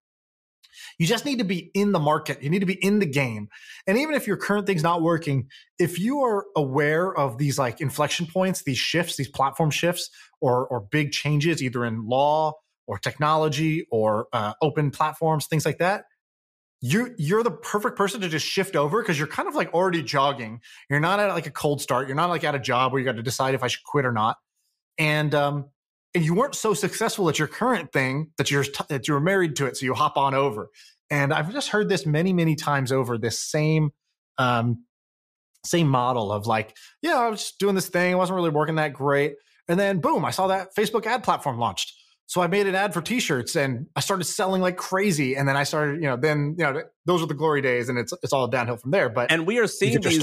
Speaker 1: you just need to be in the market. You need to be in the game. And even if your current thing's not working, if you are aware of these like inflection points, these shifts, these platform shifts, or or big changes either in law or technology or uh, open platforms, things like that, you're you're the perfect person to just shift over because you're kind of like already jogging. You're not at like a cold start. You're not like at a job where you got to decide if I should quit or not. And um, and you weren't so successful at your current thing that you're t- that you were married to it, so you hop on over. And I've just heard this many many times over. This same um, same model of like, yeah, I was just doing this thing. It wasn't really working that great. And then boom, I saw that Facebook ad platform launched. So I made an ad for t-shirts and I started selling like crazy. And then I started, you know, then, you know, those were the glory days and it's, it's all downhill from there. But,
Speaker 3: and we are seeing these,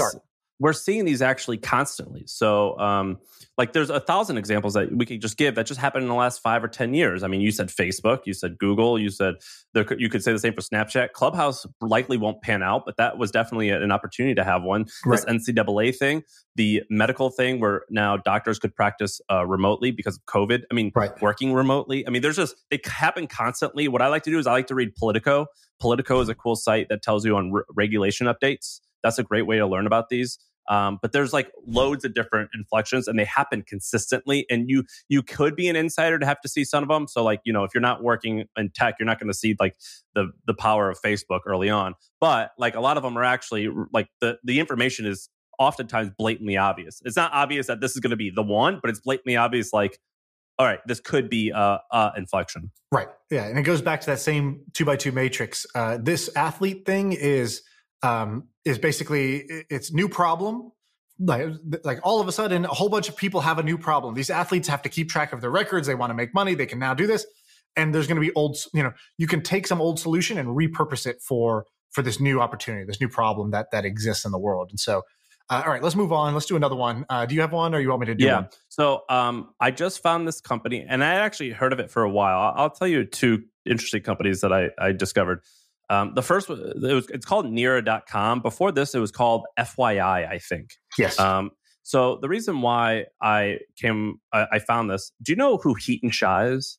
Speaker 3: we're seeing these actually constantly. So, um, like there's a thousand examples that we could just give that just happened in the last five or ten years. I mean, you said Facebook, you said Google, you said there, you could say the same for Snapchat. Clubhouse likely won't pan out, but that was definitely an opportunity to have one. Right. This NCAA thing, the medical thing, where now doctors could practice uh, remotely because of COVID. I mean, right. working remotely. I mean, there's just they happen constantly. What I like to do is I like to read Politico. Politico is a cool site that tells you on re- regulation updates. That's a great way to learn about these. Um, but there's like loads of different inflections and they happen consistently. And you you could be an insider to have to see some of them. So like, you know, if you're not working in tech, you're not going to see like the the power of Facebook early on. But like a lot of them are actually like the the information is oftentimes blatantly obvious. It's not obvious that this is going to be the one, but it's blatantly obvious like all right, this could be a, a, inflection.
Speaker 1: Right. Yeah. And it goes back to that same two by two matrix. Uh, this athlete thing is um, is basically it's new problem. Like, like all of a sudden, a whole bunch of people have a new problem. These athletes have to keep track of their records. They want to make money. They can now do this, and there's going to be old. You know, you can take some old solution and repurpose it for for this new opportunity, this new problem that that exists in the world. And so, uh, all right, let's move on. Let's do another one. Uh, do you have one, or you want me to do
Speaker 3: yeah.
Speaker 1: one?
Speaker 3: So, um, I just found this company, and I actually heard of it for a while. I'll, I'll tell you two interesting companies that I, I discovered. Um, the first, it was, it's called Nira.com. Before this, it was called FYI, I think.
Speaker 1: Yes.
Speaker 3: Um, so the reason why I came, I, I, found this. Do you know who Hiten Shah is?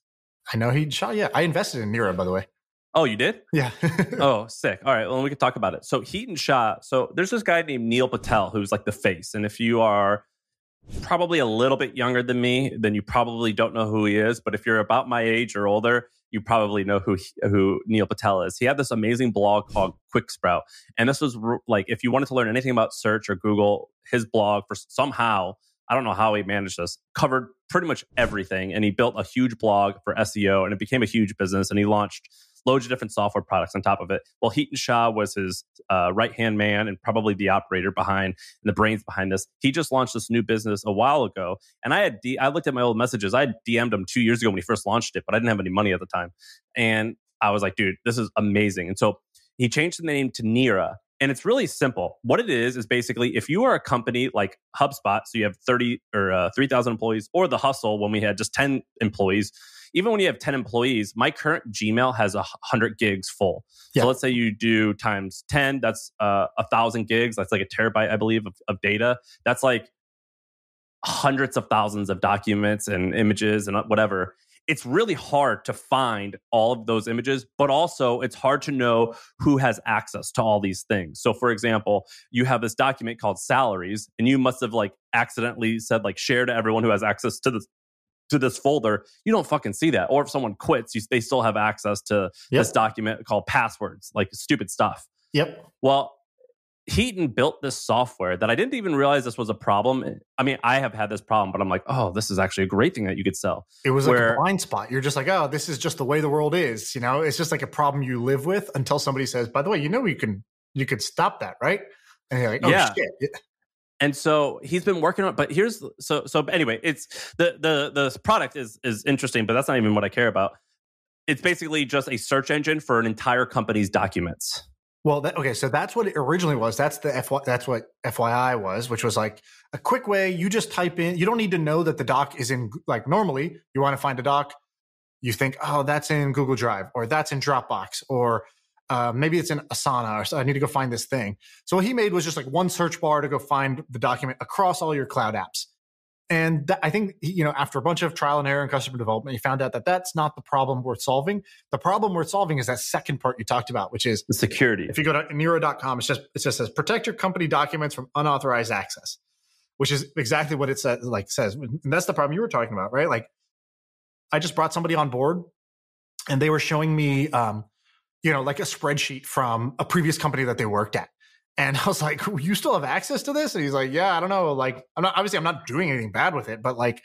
Speaker 1: I know Hiten Shah. Yeah, I invested in Nira, by the way.
Speaker 3: Oh, you did?
Speaker 1: Yeah.
Speaker 3: oh, sick. All right. Well, we can talk about it. So Hiten Shah. So there's this guy named Neil Patel who's like the face, and if you are probably a little bit younger than me, then you probably don't know who he is. But if you're about my age or older, you probably know who who Neil Patel is. He had this amazing blog called Quick Sprout, and this was like if you wanted to learn anything about search or Google, his blog for somehow I don't know how he managed this covered pretty much everything, and he built a huge blog for SEO, and it became a huge business, and he launched loads of different software products on top of it. Well, Hiten Shah was his uh, right hand man and probably the operator behind and the brains behind this. He just launched this new business a while ago, and I had I looked at my old messages. I DM'd him two years ago when he first launched it, but I didn't have any money at the time, and I was like, dude, this is amazing. And so he changed the name to Nira. And it's really simple. What it is is basically if you are a company like HubSpot, so you have 30 or uh, 3,000 employees, or The Hustle when we had just 10 employees, even when you have 10 employees, my current Gmail has a 100 gigs full. Yeah. So let's say you do times 10, that's uh, a thousand gigs. That's like a terabyte, I believe, of, of data. That's like hundreds of thousands of documents and images and whatever. It's really hard to find all of those images, but also it's hard to know who has access to all these things. So, for example, you have this document called salaries, and you must have like accidentally said like share to everyone who has access to this to this folder, you don't fucking see that. Or if someone quits, you, they still have access to yep. this document called passwords, like stupid stuff.
Speaker 1: Yep.
Speaker 3: Well, Hiten built this software that I didn't even realize this was a problem. I mean, I have had this problem, but I'm like, oh, this is actually a great thing that you could sell.
Speaker 1: It was Where, like a blind spot. You're just like, oh, this is just the way the world is. You know, it's just like a problem you live with until somebody says, by the way, you know, you can you could stop that, right? And you're like, oh yeah. shit.
Speaker 3: And so he's been working on. But here's so so. Anyway, it's the the the product is is interesting, but that's not even what I care about. It's basically just a search engine for an entire company's documents.
Speaker 1: Well, that, okay, so that's what it originally was. That's the FY, that's what FYI was, which was like a quick way. You just type in. You don't need to know that the doc is in. Like normally, you want to find a doc, you think, oh, that's in Google Drive or that's in Dropbox or uh, maybe it's in Asana or so I need to go find this thing. So what he made was just like one search bar to go find the document across all your cloud apps. And that, I think, you know, after a bunch of trial and error and customer development, he found out that that's not the problem worth solving. The problem worth solving is that second part you talked about, which is
Speaker 3: the security.
Speaker 1: If you go to Nira.com, it's just, it just says protect your company documents from unauthorized access, which is exactly what it says, like says. And that's the problem you were talking about, right? Like I just brought somebody on board and they were showing me, um, you know, like a spreadsheet from a previous company that they worked at. And I was like, "You still have access to this?" And he's like, "Yeah, I don't know. Like, I'm not obviously I'm not doing anything bad with it, but like,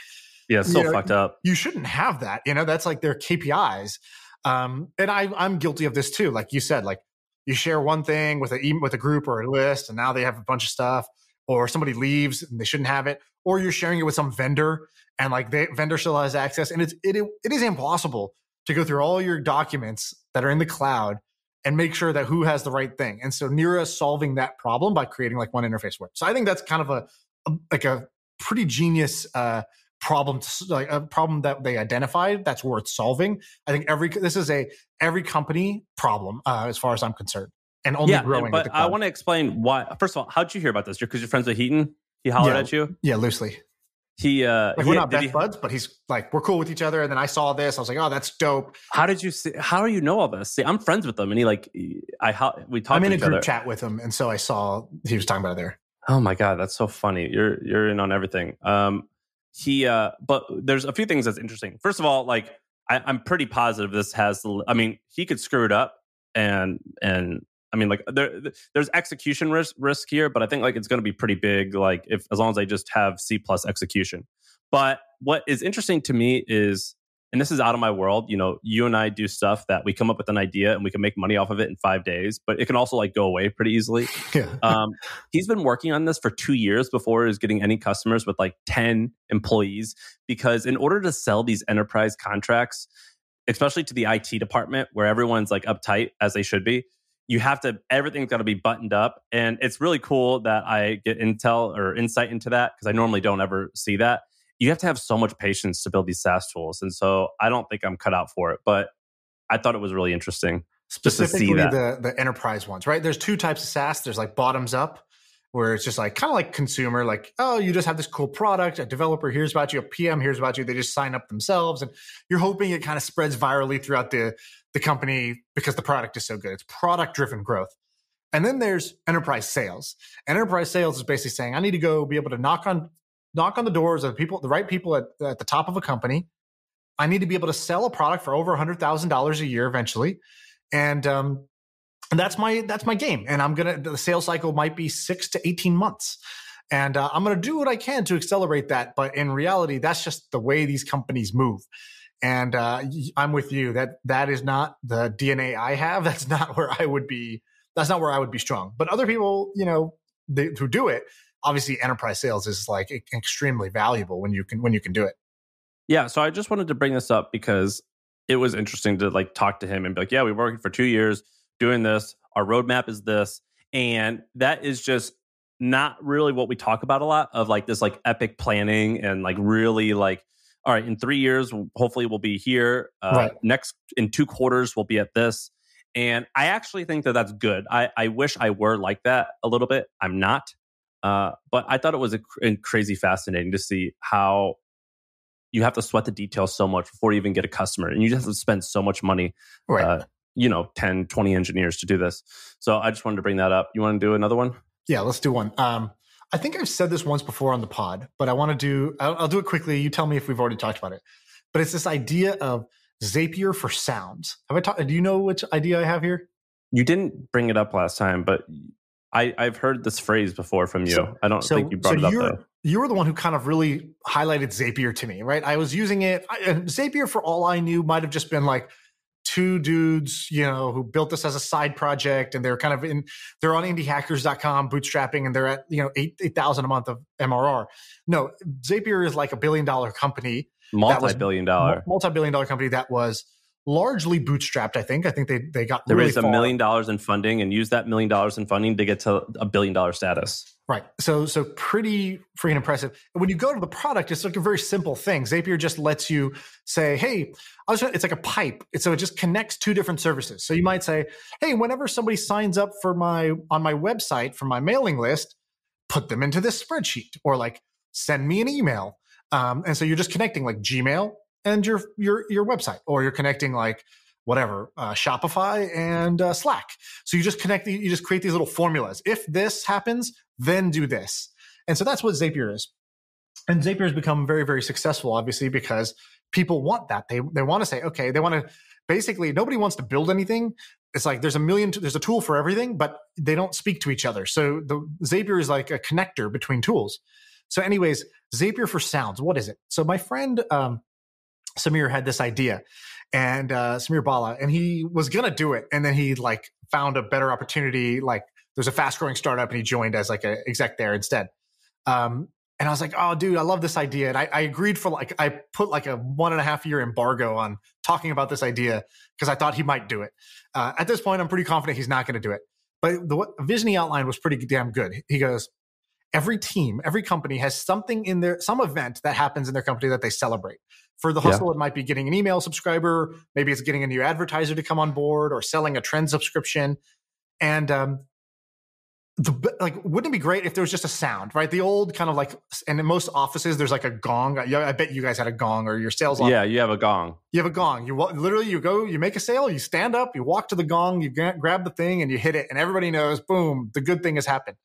Speaker 3: yeah, it's so
Speaker 1: know,
Speaker 3: fucked up.
Speaker 1: you shouldn't have that. You know, that's like their KPIs. Um, and I, I'm guilty of this too. Like you said, like you share one thing with a with a group or a list, and now they have a bunch of stuff, or somebody leaves and they shouldn't have it, or you're sharing it with some vendor and like the vendor still has access, and it's it it is impossible to go through all your documents that are in the cloud and make sure that who has the right thing. And so Nira is solving that problem by creating like one interface where. So I think that's kind of a, a like a pretty genius uh, problem, to, like a problem that they identified that's worth solving. I think every this is a every company problem uh, as far as I'm concerned, and only
Speaker 3: yeah,
Speaker 1: growing.
Speaker 3: but I want to explain why. First of all, how'd you hear about this? Because you're friends with Hiten. He hollered
Speaker 1: Yeah.
Speaker 3: at you.
Speaker 1: yeah, loosely.
Speaker 3: He uh,
Speaker 1: Like we're not
Speaker 3: did
Speaker 1: best
Speaker 3: he-
Speaker 1: buds, but he's like we're cool with each other. And then I saw this, I was like, oh, that's dope.
Speaker 3: How did you see? How do you know all this? See, I'm friends with him, and he like I ho- we talked
Speaker 1: I'm in a group
Speaker 3: other.
Speaker 1: chat with him, and so I saw he was talking about it there.
Speaker 3: Oh my god, that's so funny. You're you're in on everything. Um, he uh, but there's a few things that's interesting. First of all, like I, I'm pretty positive this has. the I mean, he could screw it up, and and I mean, like there there's execution risk risk here, but I think like it's going to be pretty big. Like if as long as they just have C plus execution. But what is interesting to me is, and this is out of my world. You know, you and I do stuff that we come up with an idea and we can make money off of it in five days, but it can also like go away pretty easily
Speaker 1: Yeah.
Speaker 3: um, he's been working on this for two years before he was getting any customers with like 10 employees because in order to sell these enterprise contracts especially to the it department where everyone's like uptight as they should be you have to everything's got to be buttoned up and it's really cool that i get intel or insight into that because i normally don't ever see that you have to have so much patience to build these saas tools and so i don't think i'm cut out for it but i thought it was really interesting Just to see
Speaker 1: specifically
Speaker 3: that.
Speaker 1: the the enterprise ones, right? There's two types of SaaS. There's like bottoms up, where it's just like kind of like consumer, like oh, you just have this cool product. A developer hears about you, a PM hears about you. They just sign up themselves, and you're hoping it kind of spreads virally throughout the the company because the product is so good. It's product driven growth. And then there's enterprise sales. Enterprise sales is basically saying I need to go be able to knock on knock on the doors of the people, the right people at, at the top of a company. I need to be able to sell a product for over hundred thousand dollars a year eventually and um and that's my that's my game. And i'm gonna the sales cycle might be six to 18 months. And uh, i'm gonna do what i can to accelerate that. But in reality that's just the way these companies move. And uh, i'm with you. That that is not the dna i have. That's not where i would be that's not where i would be strong. But other people you know they, who do it obviously enterprise sales is like extremely valuable when you can when you can do it.
Speaker 3: Yeah, so I just wanted to bring this up because it was interesting to like talk to him and be like, "Yeah, we worked for two years doing this. Our roadmap is this," and that is just not really what we talk about a lot of like this like epic planning and like really like all right in three years hopefully we'll be here uh,
Speaker 1: Right.
Speaker 3: next in two quarters we'll be at this and i actually think that that's good i, I wish i were like that a little bit i'm not uh, but i thought it was a cr- crazy fascinating to see how you have to sweat the details so much before you even get a customer and you just have to spend so much money
Speaker 1: right
Speaker 3: uh, you know 10 20 engineers to do this so i just wanted to bring that up you want to do another one
Speaker 1: Yeah, let's do one. Um, I think I've said this once before on the pod, but I want to do. I'll, I'll do it quickly. You tell me if we've already talked about it. But it's this idea of Zapier for sounds. Have I talked? Do you know which idea I have here?
Speaker 3: you didn't bring it up last time but I, i've heard this phrase before from you
Speaker 1: So-
Speaker 3: i don't
Speaker 1: so-
Speaker 3: think you brought
Speaker 1: so
Speaker 3: it up though
Speaker 1: You were the one who kind of really highlighted Zapier to me, right? I was using it. I, and Zapier, for all I knew, might have just been like two dudes, you know, who built this as a side project, and they're kind of in. They're on indiehackers.com, bootstrapping, and they're at you know eight eight thousand a month of MRR. No, Zapier is like a billion dollar company
Speaker 3: multi-billion dollar
Speaker 1: multi billion dollar company that was largely bootstrapped. I think. I think they they got
Speaker 3: there
Speaker 1: really
Speaker 3: is a
Speaker 1: far.
Speaker 3: million dollars in funding and use that million dollars in funding to get to a billion dollar status
Speaker 1: Right. So so pretty freaking impressive. When you go to the product, it's like a very simple thing. Zapier just lets you say, "Hey, it's like a pipe." So it just connects two different services. So you might say, "Hey, whenever somebody signs up for my on my website for my mailing list, put them into this spreadsheet or like send me an email." Um, and so you're just connecting like Gmail and your your your website, or you're connecting like whatever uh, Shopify and uh, Slack. So you just connect, you just create these little formulas. If this happens, then do this. And so that's what Zapier is. And Zapier has become very, very successful, obviously, because people want that. They they want to say, okay, they want to basically nobody wants to build anything. It's like there's a million, there's a tool for everything, but they don't speak to each other. So the Zapier is like a connector between tools. So, anyways, Zapier for sounds. What is it? So my friend um, Samir had this idea, and uh, Samir Bala, and he was gonna do it, and then he like found a better opportunity. Like there's a fast growing startup, and he joined as like an exec there instead. Um, and I was like, oh, dude, I love this idea. And I, I, agreed for like, I put like a one and a half year embargo on talking about this idea because I thought he might do it. Uh, at this point, I'm pretty confident he's not going to do it. But the vision he outlined was pretty damn good. He goes, every team, every company has something in their, some event that happens in their company that they celebrate. For the hustle, yeah. it might be getting an email subscriber. Maybe it's getting a new advertiser to come on board or selling a trend subscription. And um, the like wouldn't it be great if there was just a sound right? The old kind of like and in most offices there's like a gong. I bet you guys had a gong or your sales
Speaker 3: yeah you have a gong.
Speaker 1: You have a gong. You literally you go you make a sale you stand up you walk to the gong you grab the thing and you hit it and everybody knows boom the good thing has happened.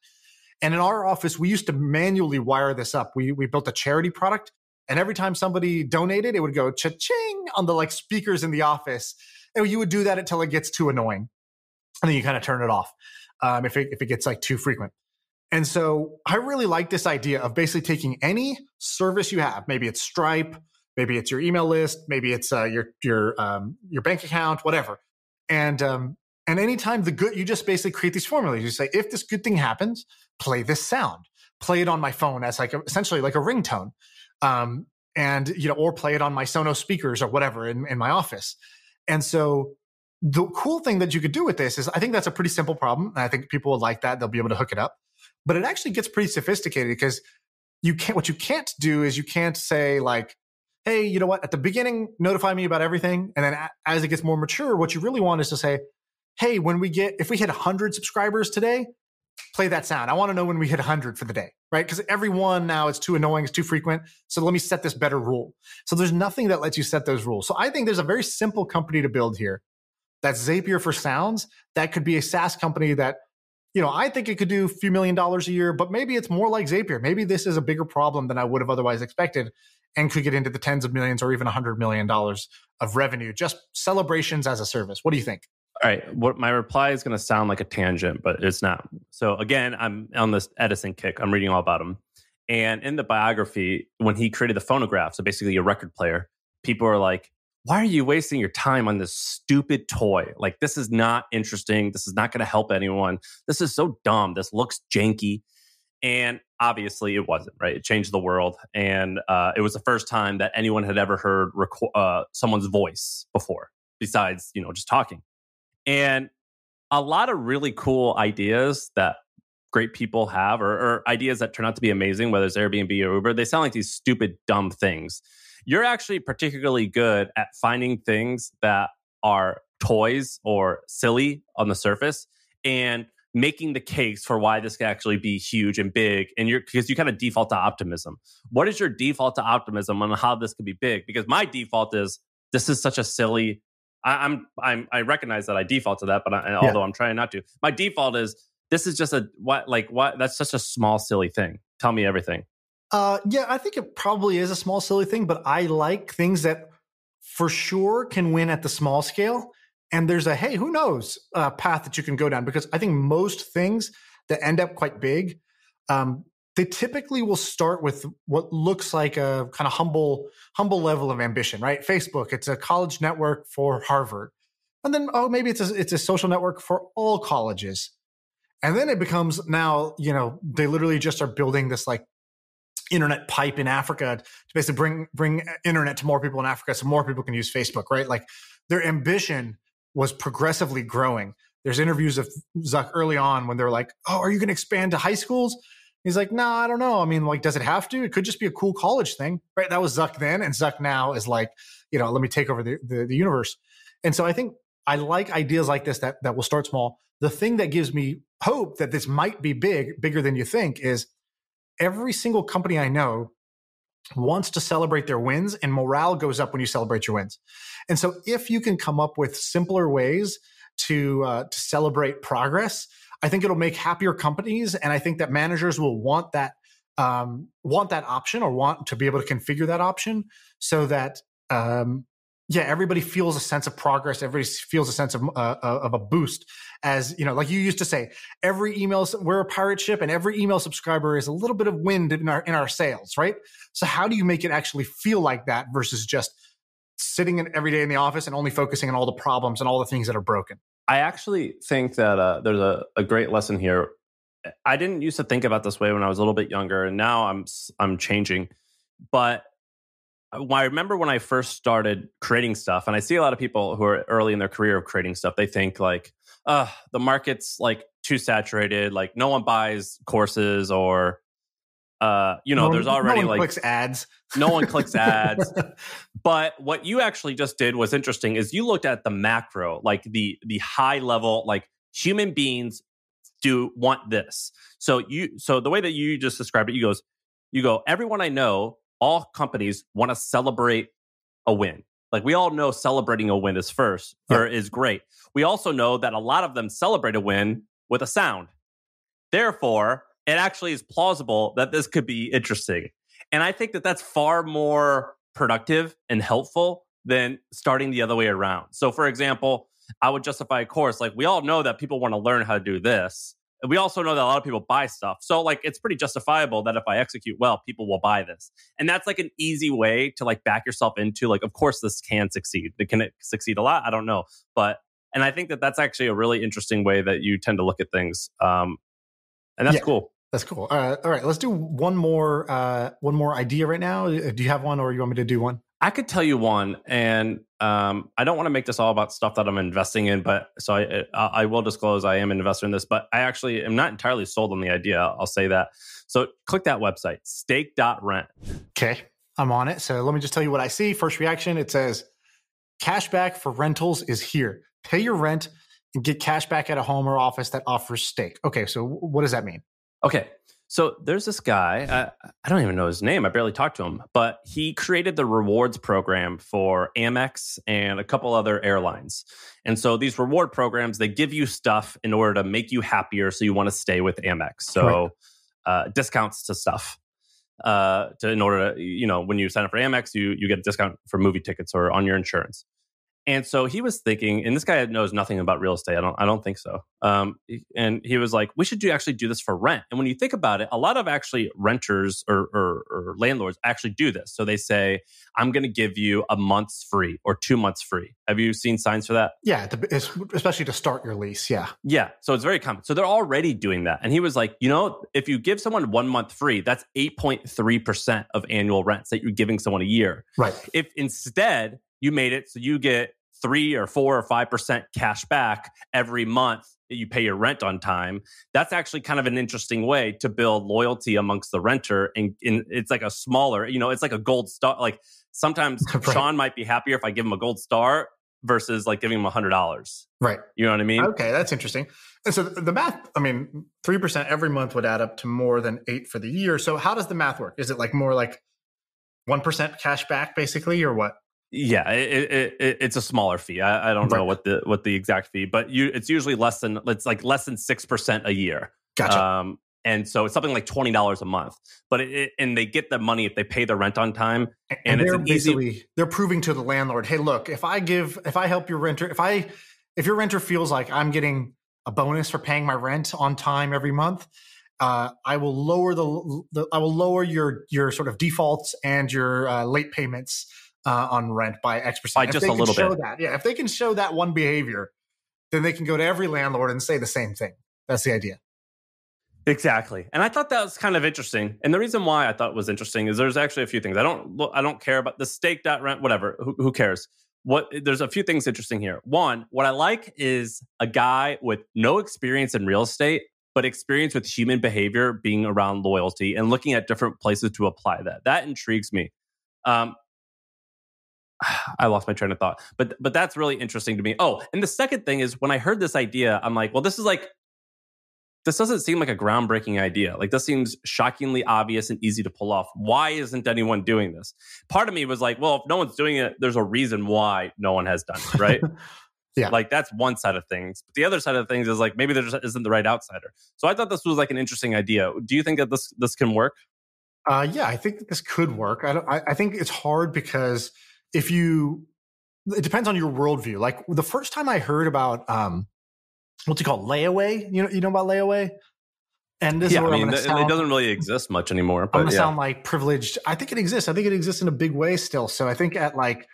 Speaker 1: And in our office we used to manually wire this up. We we built a charity product and every time somebody donated it would go cha-ching on the like speakers in the office. And you would do that until it gets too annoying. And then you kind of turn it off um, if it if it gets like too frequent. And so I really like this idea of basically taking any service you have, maybe it's Stripe, maybe it's your email list, maybe it's uh, your your um, your bank account, whatever. And um, and anytime the good, you just basically create these formulas. You say, if this good thing happens, play this sound, play it on my phone as like a, essentially like a ringtone, um, and you know, or play it on my Sonos speakers or whatever in, in my office. And so the cool thing that you could do with this is I think that's a pretty simple problem. And I think people would like that. They'll be able to hook it up. But it actually gets pretty sophisticated because you can't, what you can't do is you can't say like, hey, you know what, at the beginning, notify me about everything. And then as it gets more mature, what you really want is to say, hey, when we get, if we hit 100 subscribers today, play that sound. I want to know when we hit 100 for the day, right? Because every one now it's too annoying, it's too frequent. So let me set this better rule. So there's nothing that lets you set those rules. So I think there's a very simple company to build here that's Zapier for sounds. That could be a SaaS company that, you know, I think it could do a few million dollars a year, but maybe it's more like Zapier. Maybe this is a bigger problem than I would have otherwise expected and could get into the tens of millions or even a hundred million dollars of revenue. Just celebrations as a service. What do you think?
Speaker 3: All right. What my reply is going to sound like a tangent, but it's not. So again, I'm on this Edison kick. I'm reading all about him. And in the biography, when he created the phonograph, so basically a record player, people are like, why are you wasting your time on this stupid toy? Like, this is not interesting. This is not going to help anyone. This is so dumb. This looks janky. And obviously, it wasn't, right? It changed the world. And uh, it was the first time that anyone had ever heard reco- uh, someone's voice before, besides, you know, just talking. And a lot of really cool ideas that great people have, or, or ideas that turn out to be amazing, whether it's Airbnb or Uber, they sound like these stupid, dumb things you're actually particularly good at finding things that are toys or silly on the surface and making the case for why this could actually be huge and big and you're because you kind of default to optimism what is your default to optimism on how this could be big because my default is this is such a silly I, am I'm I recognize that I default to that, but I, yeah. although I'm trying not to, my default is this is just a what like what that's such a small silly thing. Tell me everything.
Speaker 1: Uh, yeah, I think it probably is a small, silly thing, but I like things that for sure can win at the small scale. And there's a, hey, who knows, uh, path that you can go down because I think most things that end up quite big, um, they typically will start with what looks like a kind of humble, humble level of ambition, right? Facebook, it's a college network for Harvard. And then, oh, maybe it's a, it's a social network for all colleges. And then it becomes now, you know, they literally just are building this like internet pipe in Africa to basically bring bring internet to more people in Africa so more people can use Facebook, right? Like their ambition was progressively growing. There's interviews of Zuck early on when they're like, "Oh, are you going to expand to high schools?" He's like, "No, nah, I don't know. I mean, like, does it have to? It could just be a cool college thing, right?" That was Zuck then, and Zuck now is like, you know, let me take over the, the, the universe. And so I think I like ideas like this that that will start small. The thing that gives me hope that this might be big, bigger than you think, is every single company I know wants to celebrate their wins and morale goes up when you celebrate your wins. And so if you can come up with simpler ways to uh, to celebrate progress, I think it'll make happier companies and I think that managers will want that um, want that option or want to be able to configure that option so that um, yeah, everybody feels a sense of progress. Everybody feels a sense of uh, of a boost. As you know, like you used to say, every email we're a pirate ship, and every email subscriber is a little bit of wind in our in our sails, right? So how do you make it actually feel like that versus just sitting in every day in the office and only focusing on all the problems and all the things that are broken?
Speaker 3: I actually think that uh, there's a, a great lesson here. I didn't used to think about this way when I was a little bit younger, and now I'm I'm changing. But I remember when I first started creating stuff, and I see a lot of people who are early in their career of creating stuff, they think like, uh, the market's like too saturated, like no one buys courses or uh, you know,
Speaker 1: no
Speaker 3: there's already
Speaker 1: no
Speaker 3: like
Speaker 1: clicks ads.
Speaker 3: No one clicks ads. but what you actually just did was interesting is you looked at the macro, like the the high level, like human beings do want this. So you so the way that you just described it, you goes, you go, everyone I know all companies want to celebrate a win. Like we all know celebrating a win is first or is great. We also know that a lot of them celebrate a win with a sound. Therefore, it actually is plausible that this could be interesting. And I think that that's far more productive and helpful than starting the other way around. So, for example, I would justify a course like we all know that people want to learn how to do this we also know that a lot of people buy stuff. So like it's pretty justifiable that if I execute well, people will buy this. And that's like an easy way to like back yourself into like of course this can succeed. Can it succeed a lot? I don't know. But and I think that that's actually a really interesting way that you tend to look at things. Um and that's yeah, cool.
Speaker 1: That's cool. Uh, all right, let's do one more uh one more idea right now. Do you have one or you want me to do one?
Speaker 3: I could tell you one, and um, I don't want to make this all about stuff that I'm investing in, but so I, I will disclose I am an investor in this, but I actually am not entirely sold on the idea. I'll say that. So click that website, stake.rent.
Speaker 1: Okay, I'm on it. So let me just tell you what I see. First reaction it says, cashback for rentals is here. Pay your rent and get cash back at a home or office that offers stake. Okay, so what does that mean?
Speaker 3: Okay, so there's this guy, I, I, don't even know his name. I barely talked to him, but he created the rewards program for Amex and a couple other airlines. And so these reward programs, they give you stuff in order to make you happier so you want to stay with Amex. So uh, discounts to stuff. Uh, to in order to you know when you sign up for Amex, you you get a discount for movie tickets or on your insurance. And so he was thinking, and this guy knows nothing about real estate. I don't, I don't think so. Um, and he was like, we should do actually do this for rent. And when you think about it, a lot of actually renters or, or, or landlords actually do this. So they say, I'm going to give you a month's free or two months free. Have you seen signs for that?
Speaker 1: Yeah, especially to start your lease. Yeah.
Speaker 3: Yeah. So it's very common. So they're already doing that. And he was like, you know, if you give someone one month free, that's 8.3% of annual rents that you're giving someone a year.
Speaker 1: Right.
Speaker 3: If instead you made it so you get three or four or five percent cash back every month that you pay your rent on time. That's actually kind of an interesting way to build loyalty amongst the renter. And, and it's like a smaller, you know, it's like a gold star. Like sometimes right. Shaan might be happier if I give him a gold star versus like giving him a hundred dollars.
Speaker 1: Right.
Speaker 3: You know what I mean?
Speaker 1: Okay, that's interesting. And so the math, I mean, three percent every month would add up to more than eight for the year. So how does the math work? Is it like more like one percent cash back, basically, or what?
Speaker 3: Yeah, it, it, it, it's a smaller fee. I, I don't right. know what the what the exact fee, but you it's usually less than it's like less than six percent a year.
Speaker 1: Gotcha. Um,
Speaker 3: and so it's something like twenty dollars a month. But it, and they get the money if they pay the rent on time.
Speaker 1: And, and, and they're basically easy... they're proving to the landlord, hey, look, if I give if I help your renter, if I if your renter feels like I'm getting a bonus for paying my rent on time every month, uh, I will lower the, the, I will lower your your sort of defaults and your uh, late payments uh, on rent by X percent.
Speaker 3: By just a little
Speaker 1: show
Speaker 3: bit.
Speaker 1: That, yeah, if they can show that one behavior, then they can go to every landlord and say the same thing. That's the idea.
Speaker 3: Exactly. And I thought that was kind of interesting. And the reason why I thought it was interesting is there's actually a few things. I don't I don't care about the stake rent, whatever. Who, who cares? What there's a few things interesting here. One, what I like is a guy with no experience in real estate, but experience with human behavior being around loyalty and looking at different places to apply that. That intrigues me. Um, I lost my train of thought. But but that's really interesting to me. Oh, and the second thing is when I heard this idea, I'm like, well, this is like this doesn't seem like a groundbreaking idea. Like this seems shockingly obvious and easy to pull off. Why isn't anyone doing this? Part of me was like, well, if no one's doing it, there's a reason why no one has done it, right?
Speaker 1: yeah.
Speaker 3: Like that's one side of things. But the other side of things is like maybe there just isn't the right outsider. So I thought this was like an interesting idea. Do you think that this this can work?
Speaker 1: Uh, yeah, I think that this could work. I, I, I think it's hard because if you it depends on your worldview. Like the first time I heard about um, what's it called, layaway. You know, you know about layaway. And this
Speaker 3: yeah,
Speaker 1: is
Speaker 3: I mean, th-
Speaker 1: sound,
Speaker 3: it doesn't really exist much anymore. But
Speaker 1: I'm gonna
Speaker 3: yeah.
Speaker 1: sound like privileged. I think it exists. I think it exists in a big way still. So I think at like,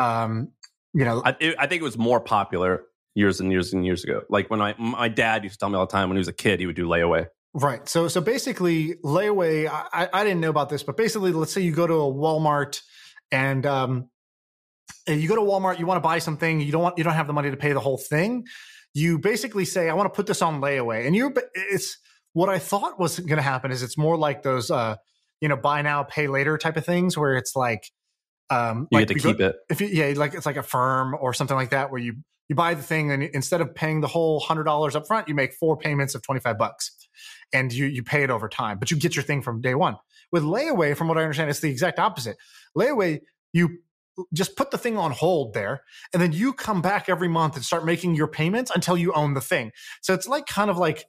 Speaker 1: um, you know,
Speaker 3: I, it, I think it was more popular years and years and years ago. Like when I, my dad used to tell me all the time when he was a kid, he would do layaway.
Speaker 1: Right. So so basically, layaway. I, I didn't know about this, but basically, let's say you go to a Walmart and um, you go to Walmart, you want to buy something, you don't want you don't have the money to pay the whole thing. You basically say, "I want to put this on layaway," and you're it's what I thought was going to happen is it's more like those uh, you know buy now pay later type of things where it's like um,
Speaker 3: You
Speaker 1: like
Speaker 3: get to
Speaker 1: you go-
Speaker 3: keep it.
Speaker 1: if you, yeah, like it's like Affirm or something like that where you you buy the thing and instead of paying the whole hundred dollars up front, you make four payments of twenty five bucks, and you you pay it over time, but you get your thing from day one. With layaway, from what I understand, it's the exact opposite. Layaway, you just put the thing on hold there, and then you come back every month and start making your payments until you own the thing. So it's like kind of like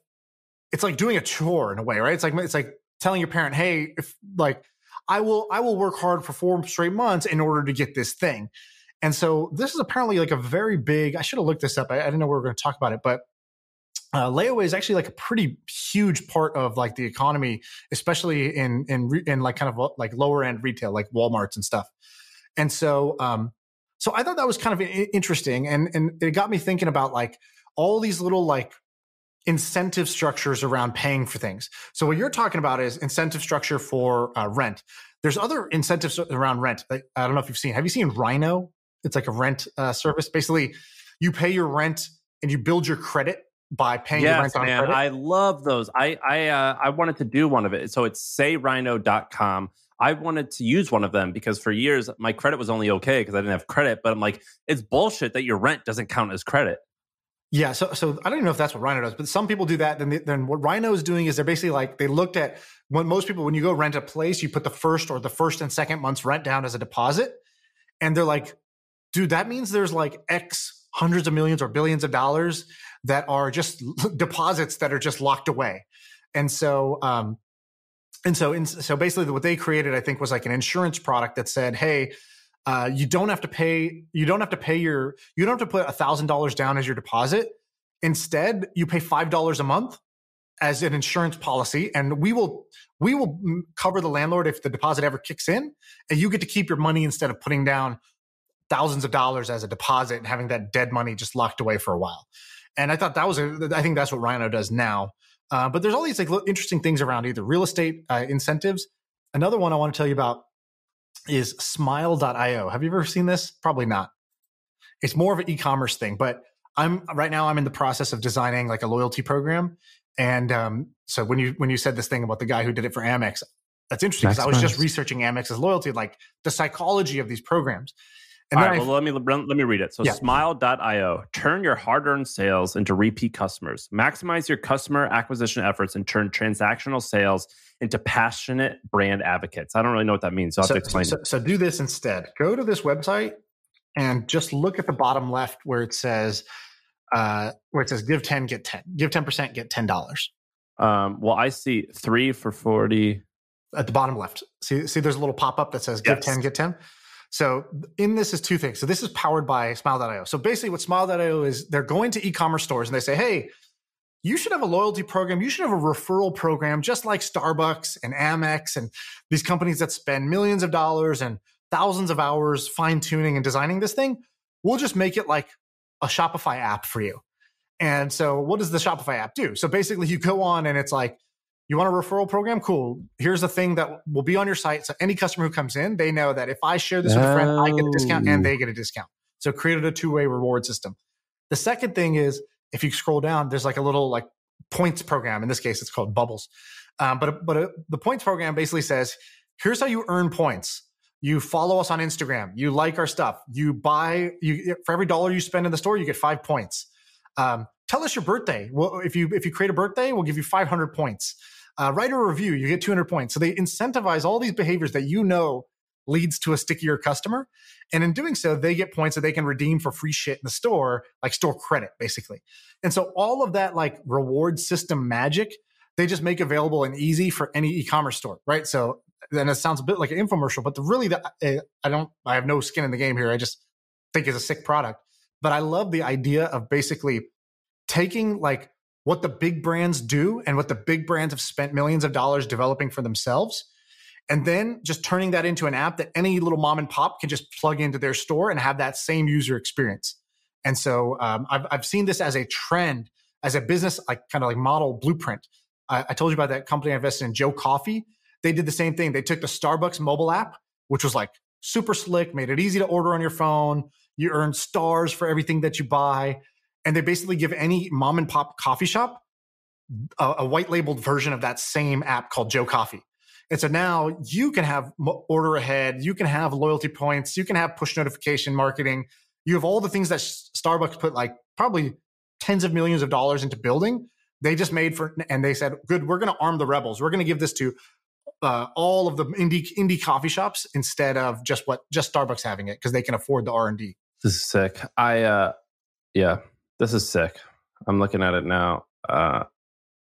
Speaker 1: it's like doing a chore in a way, right? It's like it's like telling your parent, "Hey, if like I will I will work hard for four straight months in order to get this thing." And so this is apparently like a very big. I should have looked this up. I, I didn't know we were going to talk about it, but uh, layaway is actually like a pretty huge part of like the economy, especially in in re- in like kind of like lower end retail, like WalMarts and stuff. And so, um, so I thought that was kind of interesting, and and it got me thinking about like all these little like incentive structures around paying for things. So what you're talking about is incentive structure for uh, rent. There's other incentives around rent. Like, I don't know if you've seen. Have you seen Rhino? It's like a rent uh, service. Basically, you pay your rent and you build your credit by paying your rent on
Speaker 3: man.
Speaker 1: credit.
Speaker 3: I love those. I I uh, I wanted to do one of it. So it's sayrhino.com. I wanted to use one of them because for years my credit was only okay because I didn't have credit. But I'm like, it's bullshit that your rent doesn't count as credit.
Speaker 1: Yeah, so so I don't even know if that's what Rhino does, but some people do that. Then they, then what Rhino is doing is they're basically like they looked at when most people when you go rent a place, you put the first or the first and second month's rent down as a deposit, and they're like, dude, that means there's like X hundreds of millions or billions of dollars that are just deposits that are just locked away, and so um, and so in, so basically what they created, I think, was like an insurance product that said, hey. Uh, you don't have to pay. You don't have to pay your. You don't have to put a thousand dollars down as your deposit. Instead, you pay five dollars a month as an insurance policy, and we will we will cover the landlord if the deposit ever kicks in, and you get to keep your money instead of putting down thousands of dollars as a deposit and having that dead money just locked away for a while. And I thought that was a. I think that's what Rhino does now. Uh, but there's all these like li- interesting things around either real estate uh, incentives. Another one I want to tell you about is smile.io. Have you ever seen this? Probably not. It's more of an e-commerce thing, but I'm right now I'm in the process of designing like a loyalty program. And um, so when you when you said this thing about the guy who did it for Amex, that's interesting because I was just researching Amex's loyalty, like the psychology of these programs. And
Speaker 3: All right,
Speaker 1: I-
Speaker 3: well, let me let me read it. So,
Speaker 1: Yeah.
Speaker 3: smile.io. Turn your hard-earned sales into repeat customers. Maximize your customer acquisition efforts and turn transactional sales into passionate brand advocates. I don't really know what that means, so I'll have to explain.
Speaker 1: so,
Speaker 3: it.
Speaker 1: so do this instead. Go to this website and just look at the bottom left where it says uh, where it says give 10, get 10. Give 10%, get $10.
Speaker 3: Um, well, I see three for forty.
Speaker 1: at the bottom left. See, see, there's a little pop up that says give
Speaker 3: Yes.
Speaker 1: 10, get 10. So in this is two things. So this is powered by smile.io. So basically what smile.io is they're going to e-commerce stores and they say, hey, you should have a loyalty program. You should have a referral program, just like Starbucks and Amex and these companies that spend millions of dollars and thousands of hours fine tuning and designing this thing. We'll just make it like a Shopify app for you. And so what does the Shopify app do? So basically you go on and it's like, you want a referral program? Cool. Here's the thing that will be on your site. So any customer who comes in, they know that if I share this with a friend, I get a discount and
Speaker 4: Oh.
Speaker 1: they get a discount. So created a two-way reward system. The second thing is if you scroll down, there's like a little like points program. In this case, it's called Bubbles. Um, but but uh, the points program basically says, here's how you earn points. You follow us on Instagram. You like our stuff. You buy. You for every dollar you spend in the store, you get five points. Um, tell us your birthday. Well, if you if you create a birthday, we'll give you 500 points. Uh, write a review, you get 200 points. So they incentivize all these behaviors that you know leads to a stickier customer, and in doing so, they get points that they can redeem for free shit in the store, like store credit, basically. And so all of that like reward system magic, they just make available and easy for any e-commerce store, right? So then it sounds a bit like an infomercial, but the really the I don't I have no skin in the game here. I just think it's a sick product. But I love the idea of basically taking like what the big brands do and what the big brands have spent millions of dollars developing for themselves and then just turning that into an app that any little mom and pop can just plug into their store and have that same user experience. And so um, I've, I've seen this as a trend as a business like kind of like model blueprint. I, I told you about that company i invested in joe coffee. They did the same thing. They took the starbucks mobile app which was like super slick made it easy to order on your phone. You earn stars for everything that you buy and they basically give any mom and pop coffee shop a, a, white labeled version of that same app called Joe Coffee. And so now you can have order ahead, you can have loyalty points, you can have push notification marketing. You have all the things that Starbucks put like probably tens of millions of dollars into building. They just made for, and they said, good, we're going to arm the rebels. We're going to give this to uh, all of the indie indie coffee shops instead of just what just Starbucks having it because they can afford the R and D.
Speaker 3: This is sick. I uh, yeah, this is sick. I'm looking at it now. Uh,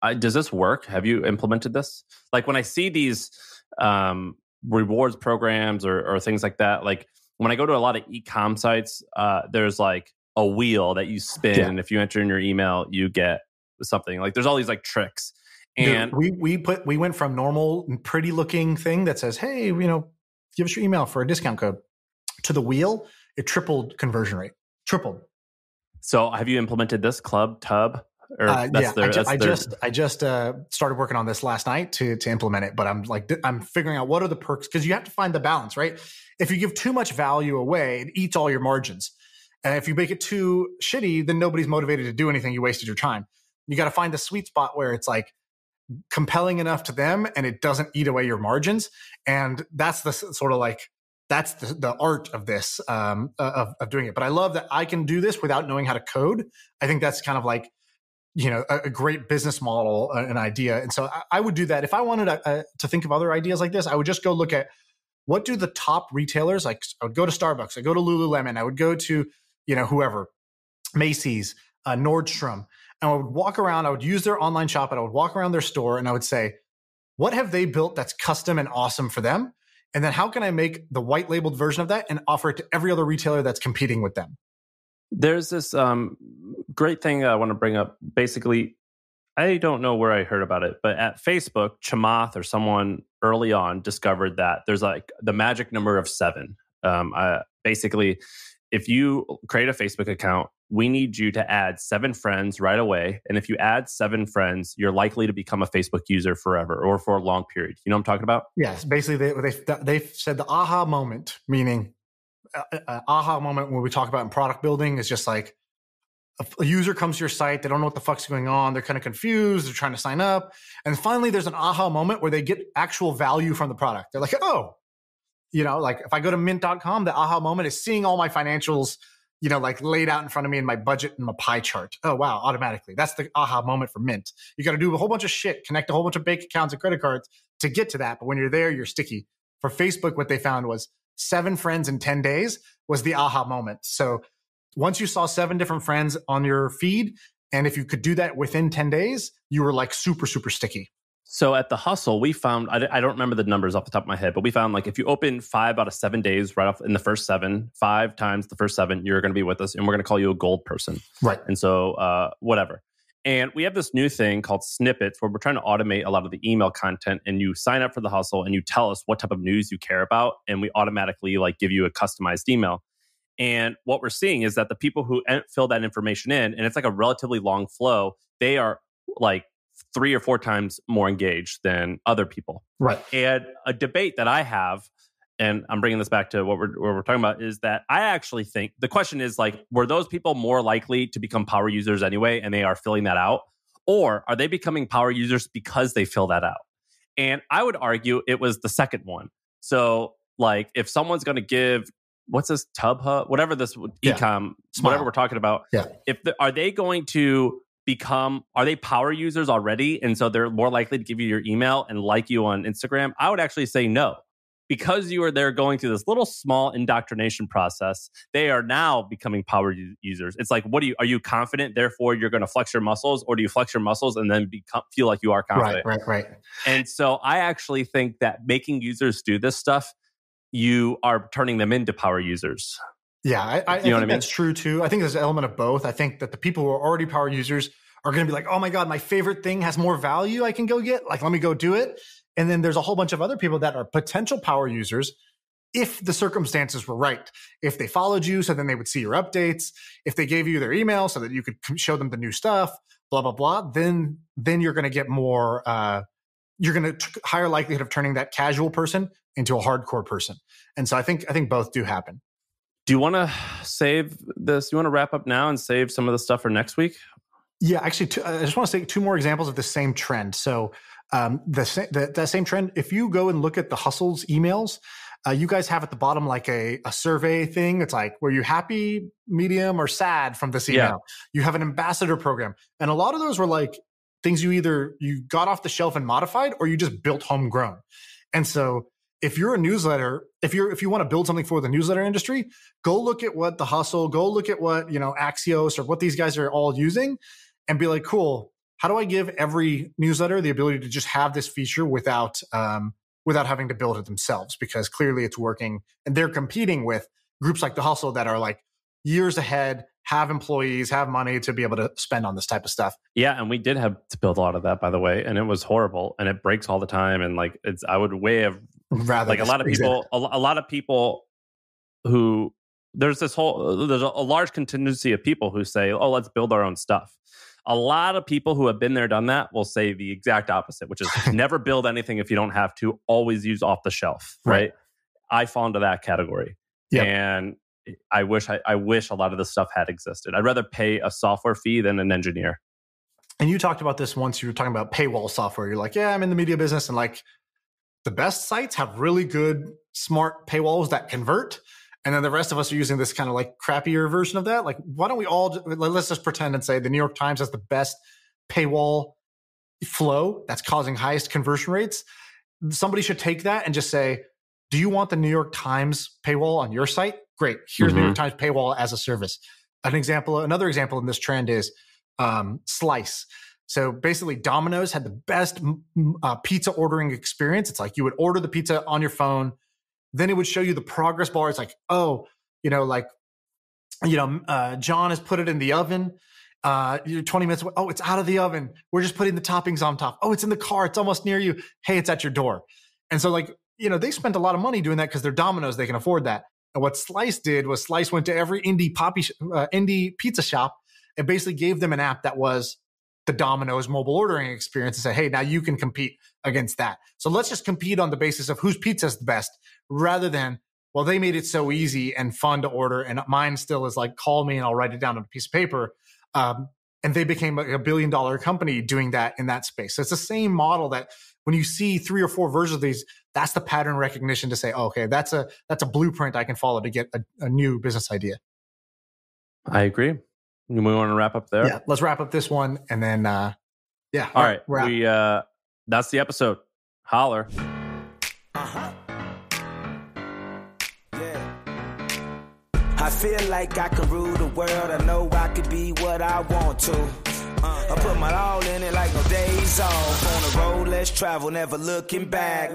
Speaker 3: I, does this work? Have you implemented this? Like when I see these um, rewards programs or, or things like that, like when I go to a lot of e-com sites, uh, there's like a wheel that you spin, yeah. and if you enter in your email, you get something. Like there's all these like tricks. And
Speaker 1: Dude, we we put we went from normal pretty looking thing that says, "Hey, you know, give us your email for a discount code," to the wheel. It tripled conversion rate, tripled.
Speaker 3: So have you implemented this club tub?
Speaker 1: Uh, yeah, their, I, ju- I just I just uh, started working on this last night to to implement it, but I'm like I'm figuring out what are the perks because you have to find the balance, right? If you give too much value away, it eats all your margins, and if you make it too shitty, then nobody's motivated to do anything. You wasted your time. You got to find the sweet spot where it's like compelling enough to them and it doesn't eat away your margins, and that's the sort of like that's the, the art of this um, of, of doing it. But I love that I can do this without knowing how to code. I think that's kind of like you know a, a great business model, uh, an idea. And so I, I, would do that if I wanted a, uh, to think of other ideas like this. I would just go look at what do the top retailers like. I would go to Starbucks. I go to Lululemon. I would go to you know whoever, Macy's, uh, Nordstrom, and I would walk around. I would use their online shop, and I would walk around their store, and I would say, what have they built that's custom and awesome for them? And then how can I make the white labeled version of that and offer it to every other retailer that's competing with them?
Speaker 3: There's this um, great thing I want to bring up. Basically, I don't know where I heard about it, but at Facebook, Chamath or someone early on discovered that there's like the magic number of seven. Um, basically, if you create a Facebook account, we need you to add seven friends right away. And if you add seven friends, you're likely to become a Facebook user forever or for a long period. You know what I'm talking about?
Speaker 1: Yes. Basically, they, they, they've said the aha moment, meaning uh, uh, aha moment when we talk about in product building is just like a, a user comes to your site, they don't know what the fuck's going on, they're kind of confused, they're trying to sign up. And finally, there's an aha moment where they get actual value from the product. They're like, oh, you know, like if I go to mint.com, the aha moment is seeing all my financials, you know, like laid out in front of me in my budget and my pie chart. Oh, wow, automatically. That's the aha moment for Mint. You got to do a whole bunch of shit, connect a whole bunch of bank accounts and credit cards to get to that. But when you're there, you're sticky. For Facebook, what they found was seven friends in 10 days was the aha moment. So once you saw seven different friends on your feed, and if you could do that within 10 days, you were like super, super sticky.
Speaker 3: So at the hustle, we found, I, I, don't remember the numbers off the top of my head, but we found like if you open five out of seven days right off in the first seven, five times the first seven, you're going to be with us and we're going to call you a gold person.
Speaker 1: Right.
Speaker 3: And so, uh, whatever. And we have this new thing called snippets where we're trying to automate a lot of the email content and you sign up for the hustle and you tell us what type of news you care about and we automatically like give you a customized email. And what we're seeing is that the people who fill that information in, and it's like a relatively long flow, they are like three or four times more engaged than other people.
Speaker 1: Right.
Speaker 3: And a debate that I have, and I'm bringing this back to what we're, what we're talking about, is that I actually think the question is like, were those people more likely to become power users anyway, and they are filling that out? Or are they becoming power users because they fill that out? And I would argue it was the second one. So, like, if someone's going to give what's this tub hub whatever this ecom yeah. whatever we're talking about
Speaker 1: yeah
Speaker 3: if the, are they going to become are they power users already? And so they're more likely to give you your email and like you on instagram. I would actually say no. Because you are there going through this little small indoctrination process they are now becoming power users. It's like what do you are you confident therefore you're going to flex your muscles or do you flex your muscles and then become feel like you are confident?
Speaker 1: right right right.
Speaker 3: And so i actually think that making users do this stuff you are turning them into power users
Speaker 1: Yeah, I, I,
Speaker 3: You know
Speaker 1: I
Speaker 3: what
Speaker 1: think
Speaker 3: I mean?
Speaker 1: that's true too. I think there's an element of both. I think that the people who are already power users are going to be like, "Oh my god, my favorite thing has more value. I can go get. Like, let me go do it." And then there's a whole bunch of other people that are potential power users. If the circumstances were right, if they followed you, so then they would see your updates. If they gave you their email so that you could show them the new stuff, blah blah blah. Then then you're going to get more. Uh, you're going to higher likelihood of turning that casual person into a hardcore person. And so I think I think both do happen.
Speaker 3: Do you want to save this? You want to wrap up now and save some of the stuff for next week?
Speaker 1: Yeah, actually, two, I just want to say two more examples of the same trend. So um, the, sa- the that same trend. If you go and look at the hustles emails, uh, you guys have at the bottom like a, a survey thing. It's like, were you happy, medium, or sad from this email?
Speaker 3: Yeah.
Speaker 1: You have an ambassador program, and a lot of those were like things you either you got off the shelf and modified, or you just built homegrown. And so, if you're a newsletter, if you're if you want to build something for the newsletter industry, go look at what the hustle, go look at what you know Axios or what these guys are all using, and be like, cool. How do I give every newsletter the ability to just have this feature without um, without having to build it themselves? Because clearly it's working, and they're competing with groups like the hustle that are like years ahead, have employees, have money to be able to spend on this type of stuff.
Speaker 3: Yeah, and we did have to build a lot of that, by the way, and it was horrible, and it breaks all the time, and like it's. I would way have
Speaker 1: Rather,
Speaker 3: like a lot of people, a, a lot of people who there's this whole there's a, a large contingency of people who say, "Oh, let's build our own stuff." A lot of people who have been there, done that, will say the exact opposite, which is never build anything if you don't have to. Always use off the shelf, right?
Speaker 1: Right.
Speaker 3: I fall into that category,
Speaker 1: Yep.
Speaker 3: and I wish I, I wish a lot of this stuff had existed. I'd rather pay a software fee than an engineer.
Speaker 1: And you talked about this once. You were talking about paywall software. You're like, yeah, I'm in the media business, and like the best sites have really good, smart paywalls that convert. And then the rest of us are using this kind of like crappier version of that. Like, why don't we all let's just pretend and say the New York Times has the best paywall flow that's causing highest conversion rates. Somebody should take that and just say, do you want the New York Times paywall on your site? Great. Here's New
Speaker 3: Mhm.
Speaker 1: York Times paywall as a service. An example, another example in this trend is um, Slice. So basically, Domino's had the best uh, pizza ordering experience. It's like you would order the pizza on your phone, then it would show you the progress bar. It's like, oh, you know, like, you know, uh, John has put it in the oven. Uh, you're 20 minutes away. Oh, it's out of the oven. We're just putting the toppings on top. Oh, it's in the car. It's almost near you. Hey, it's at your door. And so, like, you know, they spent a lot of money doing that because they're Domino's. They can afford that. And what Slice did was Slice went to every indie poppy, uh, indie pizza shop and basically gave them an app that was the Domino's mobile ordering experience and say, hey, now you can compete against that. So let's just compete on the basis of whose pizza is the best rather than, well, they made it so easy and fun to order. And mine still is like, call me and I'll write it down on a piece of paper. Um, and they became a, a billion dollar company doing that in that space. So it's the same model that when you see three or four versions of these, that's the pattern recognition to say, oh, okay, that's a that's a blueprint I can follow to get a, a new business idea.
Speaker 3: I agree. We want to wrap up there.
Speaker 1: Yeah, let's wrap up this one and then uh yeah.
Speaker 3: All right.
Speaker 1: we're.
Speaker 3: We uh that's the episode. Holler.
Speaker 2: Uh-huh. Yeah. I feel like I can rule the world. I know I could be what I want to. Uh, I put my all in it like no days off. On the road, let's travel, never looking back.